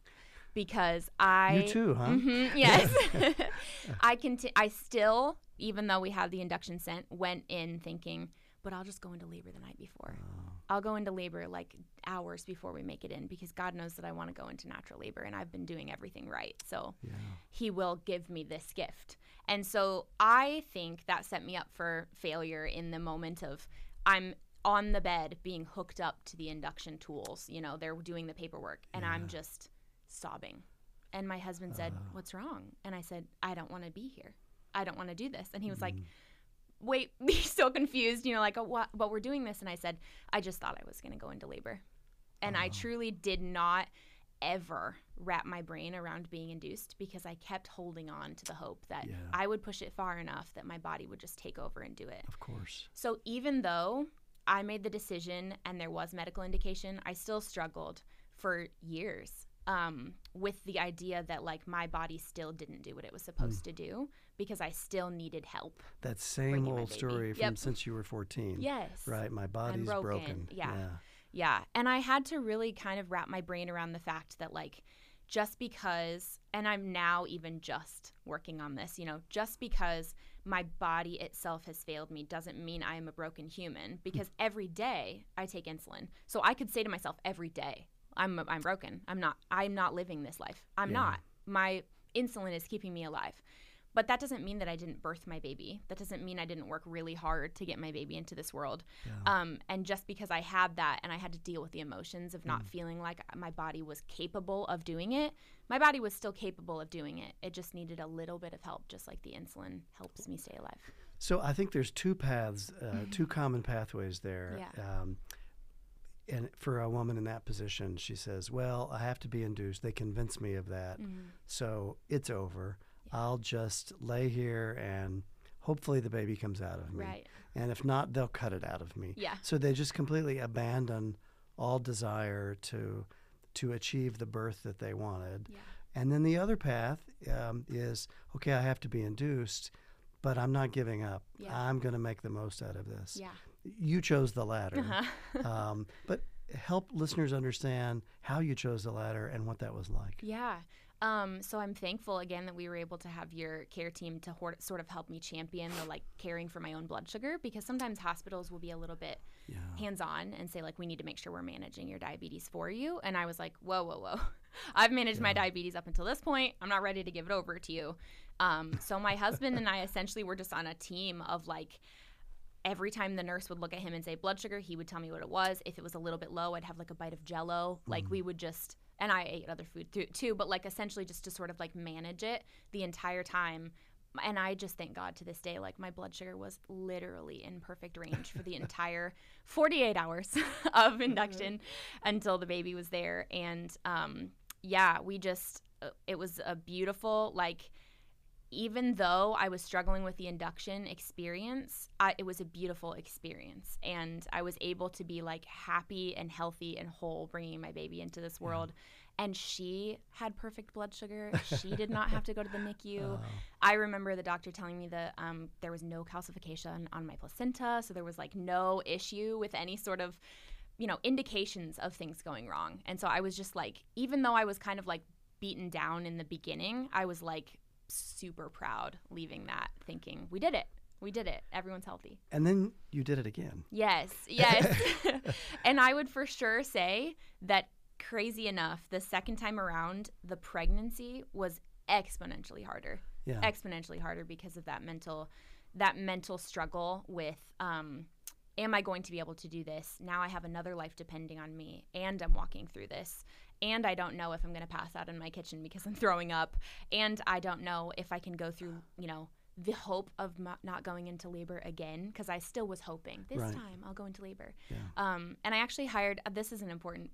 because I. You too, huh? Mhm, yes. I conti- I still, even though we had the induction sent, went in thinking, but I'll just go into labor the night before. I'll go into labor like hours before we make it in because God knows that I want to go into natural labor and I've been doing everything right. So Yeah. he will give me this gift. And so I think that set me up for failure in the moment of I'm on the bed being hooked up to the induction tools. You know, they're doing the paperwork and I'm just sobbing. And my husband said, ah. What's wrong? And I said, I don't want to be here. I don't want to do this. And he was like, mm. Wait, he's so confused, you know, like, oh, what? But we're doing this. And I said, I just thought I was going to go into labor. And I ah. truly did not ever wrap my brain around being induced because I kept holding on to the hope that Yeah. I would push it far enough that my body would just take over and do it. Of course. So even though I made the decision and there was medical indication, I still struggled for years um, with the idea that like my body still didn't do what it was supposed to do because I still needed help. That same old story from Yep. since you were 14. Yes. Right. My body's broken. broken. Yeah. Yeah. And I had to really kind of wrap my brain around the fact that, like, just because, and I'm now even just working on this, you know, just because my body itself has failed me doesn't mean I am a broken human because every day I take insulin. So I could say to myself every day, I'm I'm broken. I'm not I'm not living this life. I'm Yeah. not. My insulin is keeping me alive. But that doesn't mean that I didn't birth my baby. That doesn't mean I didn't work really hard to get my baby into this world. Um, and just because I had that and I had to deal with the emotions of not feeling like my body was capable of doing it, my body was still capable of doing it. It just needed a little bit of help, just like the insulin helps me stay alive. So I think there's two paths, uh, two common pathways there. Yeah. Um, and for a woman in that position, she says, "Well, I have to be induced. They convince me of that, Mm-hmm. so it's over. I'll just lay here and hopefully the baby comes out of me. Right. And if not, they'll cut it out of me. Yeah. So they just completely abandon all desire to to achieve the birth that they wanted. Yeah. And then the other path um, is okay, I have to be induced, but I'm not giving up. Yeah. I'm going to make the most out of this. Yeah. You chose the latter. Uh-huh. um, but help listeners understand how you chose the latter and what that was like. Yeah. Um, so I'm thankful again that we were able to have your care team to sort of help me champion the like caring for my own blood sugar because sometimes hospitals will be a little bit Yeah. hands on and say like we need to make sure we're managing your diabetes for you. And I was like, whoa, whoa, whoa. I've managed my diabetes up until this point. I'm not ready to give it over to you. Um, so my husband and I essentially were just on a team of like every time the nurse would look at him and say blood sugar, he would tell me what it was. If it was a little bit low, I'd have like a bite of jello. Like we would just and I ate other food too, too, but like essentially just to sort of like manage it the entire time. And I just thank God to this day, like my blood sugar was literally in perfect range for the entire 48 hours of induction until the baby was there. And um, yeah, we just, uh, it was a beautiful, like, even though I was struggling with the induction experience, I, it was a beautiful experience. And I was able to be like happy and healthy and whole bringing my baby into this world. And she had perfect blood sugar. She did not have to go to the NICU. I remember the doctor telling me that um, there was no calcification on my placenta. So there was like no issue with any sort of, you know, indications of things going wrong. And so I was just like, even though I was kind of like beaten down in the beginning, I was like, super proud leaving that thinking we did it. We did it. Everyone's healthy. And then you did it again. yes. Yes. And i would for sure say that crazy enough the second time around the pregnancy was exponentially harder. Yeah. exponentially harder because of that mental that mental struggle with um am i going to be able to do this? Now i have another life depending on me and i'm walking through this and i don't know if i'm going to pass out in my kitchen because i'm throwing up and i don't know if i can go through you know the hope of mo- not going into labor again because i still was hoping this Right. time i'll go into labor Yeah. um, and i actually hired uh, this is an important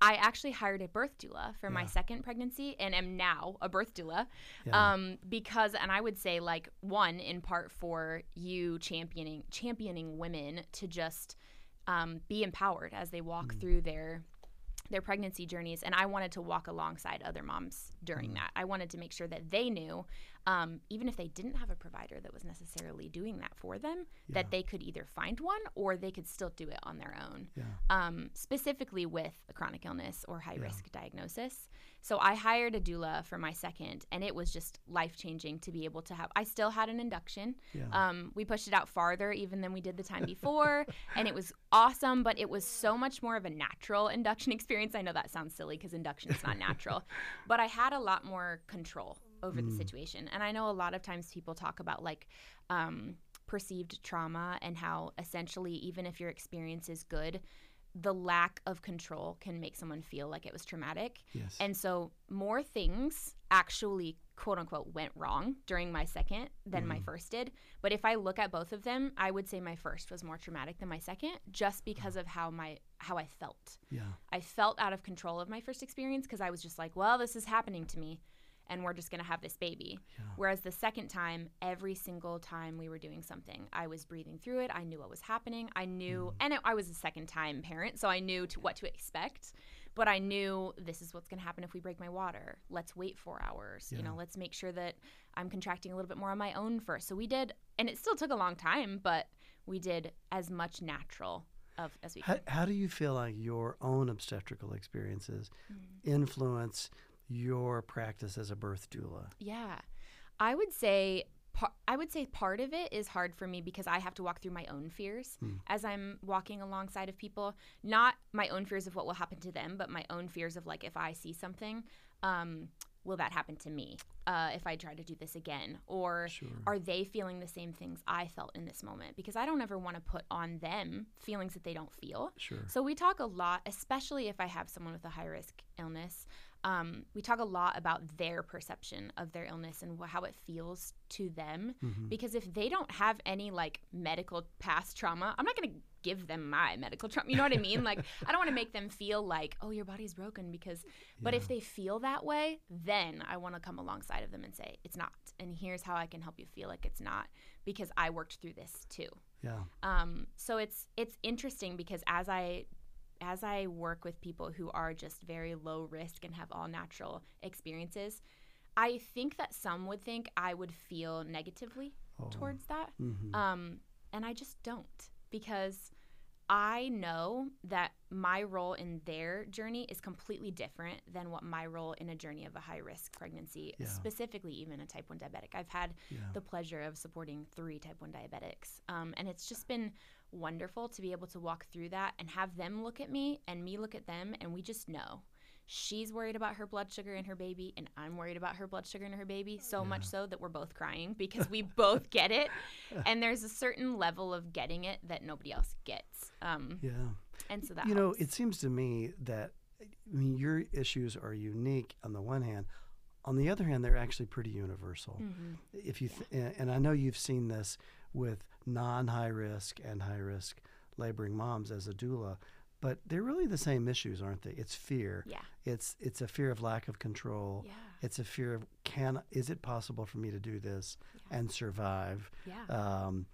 I actually hired a birth doula for my second pregnancy and am now a birth doula. Yeah. Um, because and I would say like one in part for you championing championing women to just um, be empowered as they walk through their their pregnancy journeys and i wanted to walk alongside other moms during mm-hmm. that. I wanted to make sure that they knew um, even if they didn't have a provider that was necessarily doing that for them that they could either find one or they could still do it on their own Yeah. um, specifically with a chronic illness or high risk diagnosis. So I hired a doula for my second, and it was just life changing to be able to have. I still had an induction. Yeah. Um, we pushed it out farther even than we did the time before, and it was awesome. But it was so much more of a natural induction experience. I know that sounds silly because induction is not natural, but I had a lot more control over the situation. And I know a lot of times people talk about like. Um, perceived trauma and how essentially even if your experience is good the lack of control can make someone feel like it was traumatic. Yes. And so more things actually quote unquote went wrong during my second than my first did. But if I look at both of them, I would say my first was more traumatic than my second just because of how my how I felt. yeah. I felt out of control of my first experience because I was just like, well, this is happening to me and we're just going to have this baby. Whereas the second time, every single time we were doing something, I was breathing through it. I knew what was happening. I knew, and it, I was a second time parent, so I knew to what to expect. But I knew this is what's going to happen if we break my water. Let's wait four hours. You know, let's make sure that I'm contracting a little bit more on my own first. So we did, and it still took a long time, but we did as much natural of as we How, could. how do you feel like your own obstetrical experiences Mm. influence your practice as a birth doula? Yeah. I would say par- I would say part of it is hard for me because I have to walk through my own fears as I'm walking alongside of people. Not my own fears of what will happen to them, but my own fears of like if I see something, um, will that happen to me uh, if I try to do this again? Or Sure. are they feeling the same things I felt in this moment? Because I don't ever want to put on them feelings that they don't feel. Sure. So we talk a lot, especially if I have someone with a high risk illness. Um, we talk a lot about their perception of their illness and wh- how it feels to them. Mm-hmm. Because if they don't have any like medical past trauma, I'm not going to give them my medical trauma. You know what I mean? Like, I don't want to make them feel like, oh, your body's broken because, but if they feel that way, then I want to come alongside of them and say, it's not. And here's how I can help you feel like it's not because I worked through this too. Yeah. Um, so it's it's interesting because as I as I work with people who are just very low risk and have all natural experiences, I think that some would think I would feel negatively Oh. towards that. Mhm. Um, and I just don't because I know that my role in their journey is completely different than what my role in a journey of a high risk pregnancy, Yeah. specifically even a type 1 diabetic. I've had Yeah. the pleasure of supporting three type 1 diabetics. Um, and it's just been wonderful to be able to walk through that and have them look at me and me look at them, and we just know. She's worried about her blood sugar and her baby, and I'm worried about her blood sugar and her baby, so much so that we're both crying because we both get it. And there's a certain level of getting it that nobody else gets. Um, Yeah. and so that you know, it seems to me that I mean your issues are unique on the one hand. On the other hand, they're actually pretty universal. Mm-hmm. If you th- and and I know you've seen this with non-high risk and high risk laboring moms as a doula, but they're really the same issues, aren't they? It's fear. Yeah. It's it's a fear of lack of control. Yeah. It's a fear of can is it possible for me to do this and survive? Yeah. Um,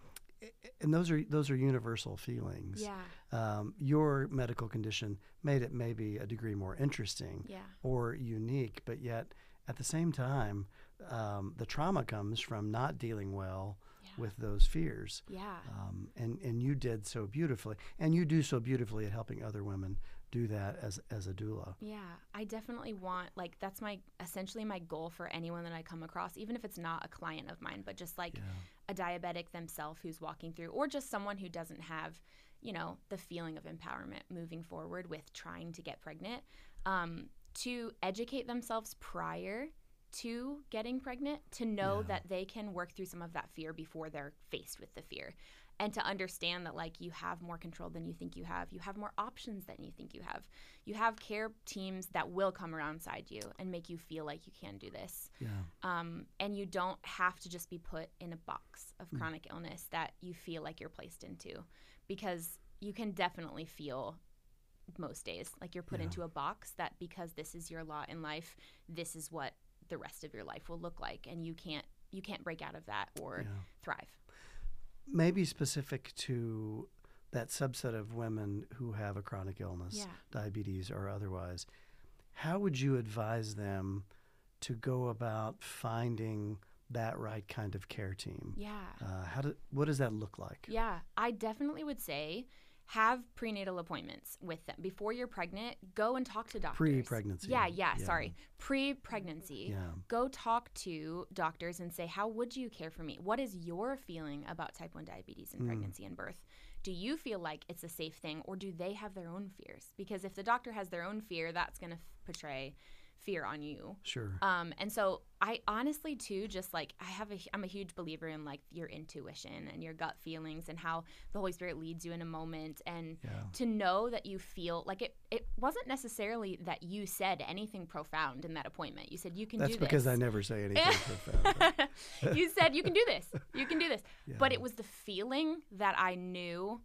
and those are those are universal feelings yeah. um, your medical condition made it maybe a degree more interesting Yeah. or unique, but yet at the same time, um, the trauma comes from not dealing well Yeah. With those fears. Yeah. Um, and, and you did so beautifully. And you do so beautifully at helping other women do that as, as a doula. Yeah, I definitely want like that's my essentially my goal for anyone that I come across, even if it's not a client of mine, but just like Yeah. a diabetic themselves who's walking through, or just someone who doesn't have, you know, the feeling of empowerment moving forward with trying to get pregnant, um, to educate themselves prior to getting pregnant, to know Yeah. that they can work through some of that fear before they're faced with the fear. And to understand that, like, you have more control than you think you have. You have more options than you think you have. You have care teams that will come around side you and make you feel like you can do this Yeah. um, and you don't have to just be put in a box of chronic illness that you feel like you're placed into because you can definitely feel most days like you're put Yeah. into a box that because this is your lot in life this is what the rest of your life will look like and you can't you can't break out of that or Yeah. thrive Maybe specific to that subset of women who have a chronic illness, Yeah. diabetes or otherwise, how would you advise them to go about finding that right kind of care team? yeah Uh, how do, what does that look like? Yeah, I definitely would say have prenatal appointments with them before you're pregnant. Go and talk to doctors. Pre-pregnancy. Yeah, yeah, Yeah. sorry. Pre-pregnancy. Yeah. Go talk to doctors and say, "How would you care for me? What is your feeling about type 1 diabetes Hmm. and pregnancy and birth? Do you feel like it's a safe thing or do they have their own fears? Because if the doctor has their own fear, that's going to f- portray fear on you. Sure. Um, and so I honestly too just like I have a I'm a huge believer in like your intuition and your gut feelings and how the Holy Spirit leads you in a moment and Yeah. to know that you feel like it it wasn't necessarily that you said anything profound in that appointment. You said you can That's do this. That's because. I never say anything profound. you said you can do this. You can do this. But it was the feeling that I knew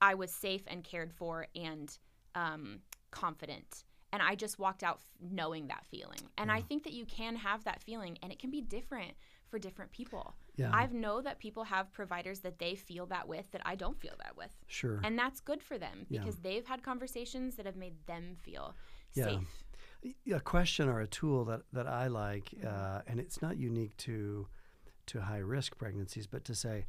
I was safe and cared for and um, confident. And I just walked out f- knowing that feeling. And I think that you can have that feeling, and it can be different for different people. Yeah. I know that people have providers that they feel that with that I don't feel that with. Sure. And that's good for them Yeah. because they've had conversations that have made them feel Yeah. safe. a question or a tool that, that I like, Mm-hmm. uh, and it's not unique to to high risk pregnancies, but to say,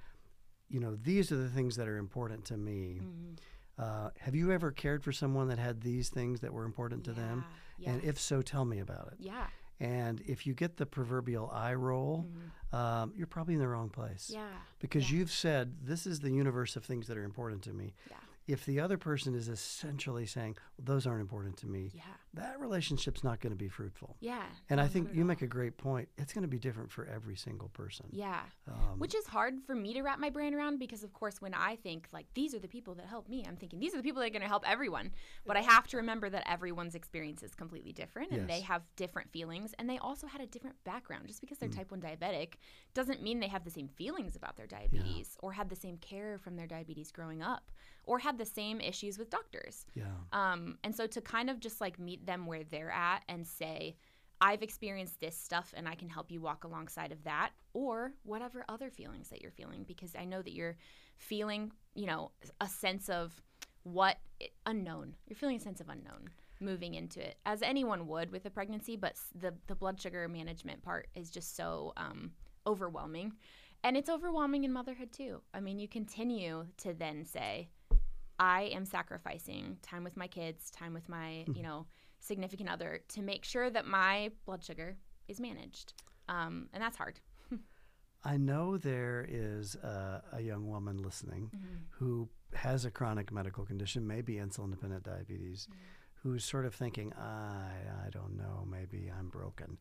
you know, these are the things that are important to me. Mm-hmm. Uh, have you ever cared for someone that had these things that were important to them? Yeah, And if so, tell me about it. Yeah. And if you get the proverbial eye roll, um, you're probably in the wrong place. Mm-hmm. Yeah. Because yeah. you've said, this is the universe of things that are important to me. Yeah. If the other person is essentially saying, well, those aren't important to me, Yeah. That relationship's not going to be fruitful. Yeah. And I think you make a great point. It's going to be different for every single person. Yeah. Um, Which is hard for me to wrap my brain around because, of course, when I think like these are the people that help me, I'm thinking these are the people that are going to help everyone. But I have to remember that everyone's experience is completely different and they have different feelings and they also had a different background. Just because they're Mm. type 1 diabetic doesn't mean they have the same feelings about their diabetes or had the same care from their diabetes growing up or had the same issues with doctors. yeah. Um, and so to kind of just like meet them where they're at and say, I've experienced this stuff and I can help you walk alongside of that or whatever other feelings that you're feeling because I know that you're feeling, you know, a sense of what unknown. You're feeling a sense of unknown moving into it as anyone would with a pregnancy, but the the blood sugar management part is just so um, overwhelming. And it's overwhelming in motherhood too. I mean, you continue to then say, I am sacrificing time with my kids, time with my, you know, significant other to make sure that my blood sugar is managed. Um, and that's hard. I know there is a, a young woman listening Mm-hmm. who has a chronic medical condition, maybe insulin dependent diabetes, Mm-hmm. who's sort of thinking, I, I don't know, maybe I'm broken.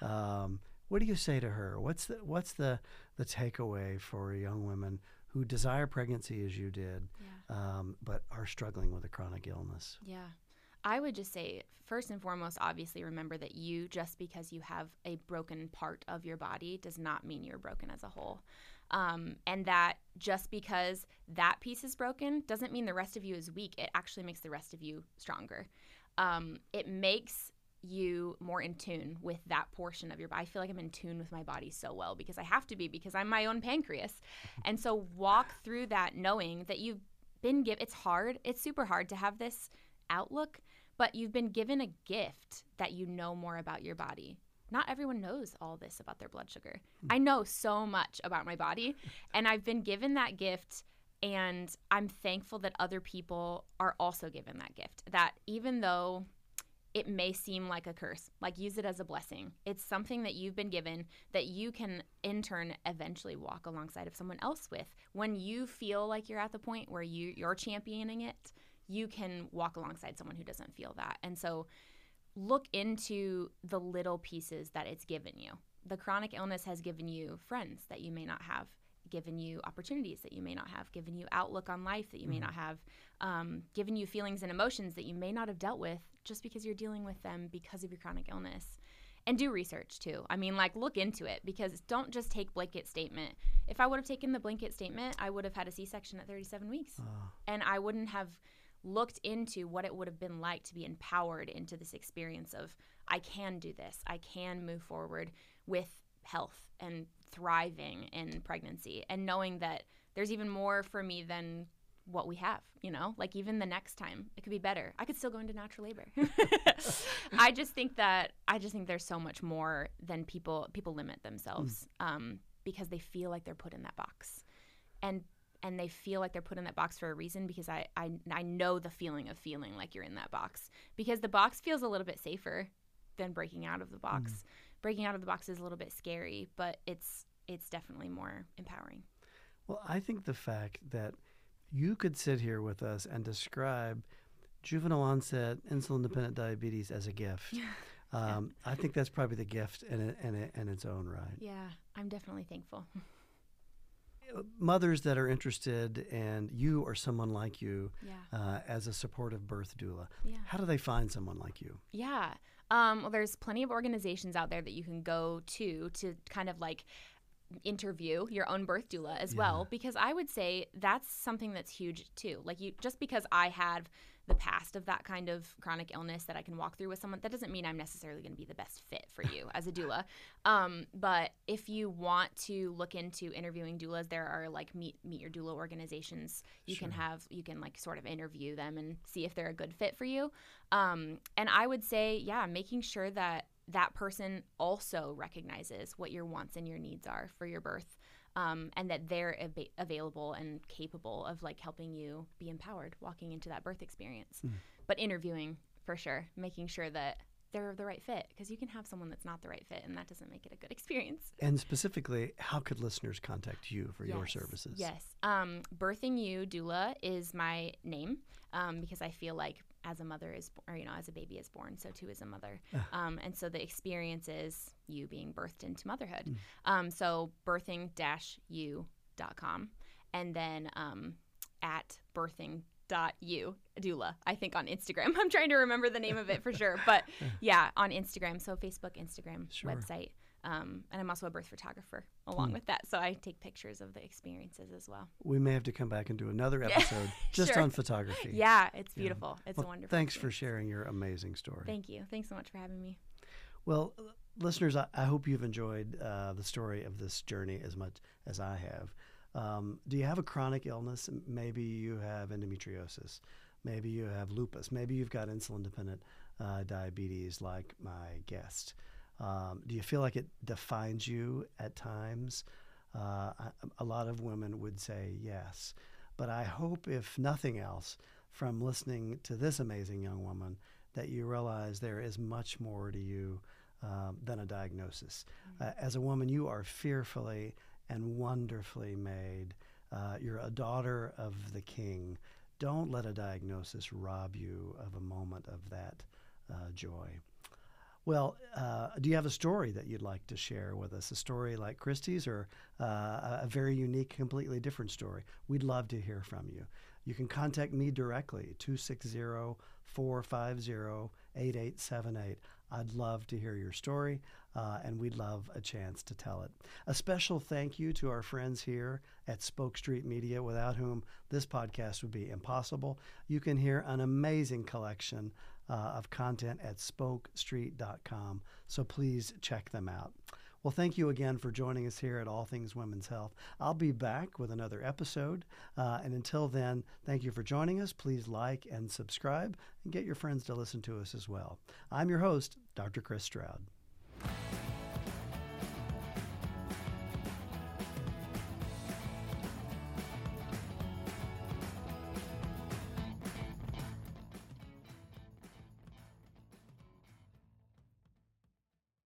Um, what do you say to her? What's the what's the the takeaway for young women who desire pregnancy as you did, Yeah. um, but are struggling with a chronic illness? Yeah. I would just say, first and foremost, obviously remember that you, just because you have a broken part of your body, does not mean you're broken as a whole. Um, and that just because that piece is broken doesn't mean the rest of you is weak. It actually makes the rest of you stronger. Um, it makes you more in tune with that portion of your body. I feel like I'm in tune with my body so well because I have to be because I'm my own pancreas. And so walk through that knowing that you've been given it's hard. It's super hard to have this outlook, but you've been given a gift that you know more about your body. Not everyone knows all this about their blood sugar. Hmm. I know so much about my body, and I've been given that gift, and I'm thankful that other people are also given that gift. That even though it may seem like a curse, like use it as a blessing. It's something that you've been given that you can in turn eventually walk alongside of someone else with. When you feel like you're at the point where you you're championing it, you can walk alongside someone who doesn't feel that. And so look into the little pieces that it's given you. The chronic illness has given you friends that you may not have, given you opportunities that you may not have, given you outlook on life that you may not have, um, given you feelings and emotions that you may not have dealt with just because you're dealing with them because of your chronic illness. And do research too. I mean, like, look into it because don't just take blanket statement. If I would have taken the blanket statement, I would have had a C section at 37 weeks Oh, and I wouldn't have looked into what it would have been like to be empowered into this experience of I can do this. I can move forward with health and thriving in pregnancy and knowing that there's even more for me than what we have, you know? Like even the next time, it could be better. I could still go into natural labor. I just think that I just think there's so much more than people people limit themselves um, because they feel like they're put in that box. And and they feel like they're put in that box for a reason because I, I I know the feeling of feeling like you're in that box because the box feels a little bit safer than breaking out of the box. Breaking out of the box is a little bit scary, but it's it's definitely more empowering. Well, I think the fact that you could sit here with us and describe juvenile onset insulin dependent diabetes as a gift. Um, I think that's probably the gift in, in, in its own right. Yeah, I'm definitely thankful. Mothers that are interested and you or someone like you Yeah. uh, as a supportive birth doula, Yeah. how do they find someone like you? Yeah. Um, well, there's plenty of organizations out there that you can go to to kind of like interview your own birth doula as well because I would say that's something that's huge too. Like you just because I have the past of that kind of chronic illness that I can walk through with someone that doesn't mean I'm necessarily going to be the best fit for you as a doula. Um, but if you want to look into interviewing doulas, there are like meet meet your doula organizations. You can have you can like sort of interview them and see if they're a good fit for you. Um, and I would say, yeah, making sure that that person also recognizes what your wants and your needs are for your birth, um, and that they're av- available and capable of like helping you be empowered walking into that birth experience. But interviewing for sure, making sure that they're the right fit because you can have someone that's not the right fit and that doesn't make it a good experience. And specifically, how could listeners contact you for your services? Yes. Um, Birthing You Doula is my name um, because I feel like as a mother is, or you know, as a baby is born, so too is a mother. Um, and so the experience is you being birthed into motherhood. Um, so birthing-you.com and then um, at birthing dot you doula i think on instagram i'm trying to remember the name of it for sure but yeah on instagram so facebook instagram Sure. website um, and i'm also a birth photographer along with that so i take pictures of the experiences as well We may have to come back and do another episode just Sure. on photography. yeah it's beautiful it's Well, wonderful thanks for sharing your amazing story. thank you thanks so much for having me Well, listeners, I, I hope you've enjoyed uh, the story of this journey as much as I have. Um, do you have a chronic illness? Maybe you have endometriosis. Maybe you have lupus. Maybe you've got insulin dependent uh, diabetes, like my guest. Um, do you feel like it defines you at times? Uh, I, a lot of women would say yes. But I hope, if nothing else, from listening to this amazing young woman, that you realize there is much more to you um, than a diagnosis. Uh, as a woman, you are fearfully and wonderfully made. Uh, you're a daughter of the King. Don't let a diagnosis rob you of a moment of that uh, joy. Well, uh, do you have a story that you'd like to share with us? A story like Christie's or uh, a very unique, completely different story? We'd love to hear from you. You can contact me directly, 260 450 8878. I'd love to hear your story, uh, and we'd love a chance to tell it. A special thank you to our friends here at Spoke Street Media, without whom this podcast would be impossible. You can hear an amazing collection uh, of content at spokestreet.com, so please check them out. Well, thank you again for joining us here at All Things Women's Health. I'll be back with another episode. Uh, and until then, thank you for joining us. Please like and subscribe and get your friends to listen to us as well. I'm your host, Dr. Chris Stroud.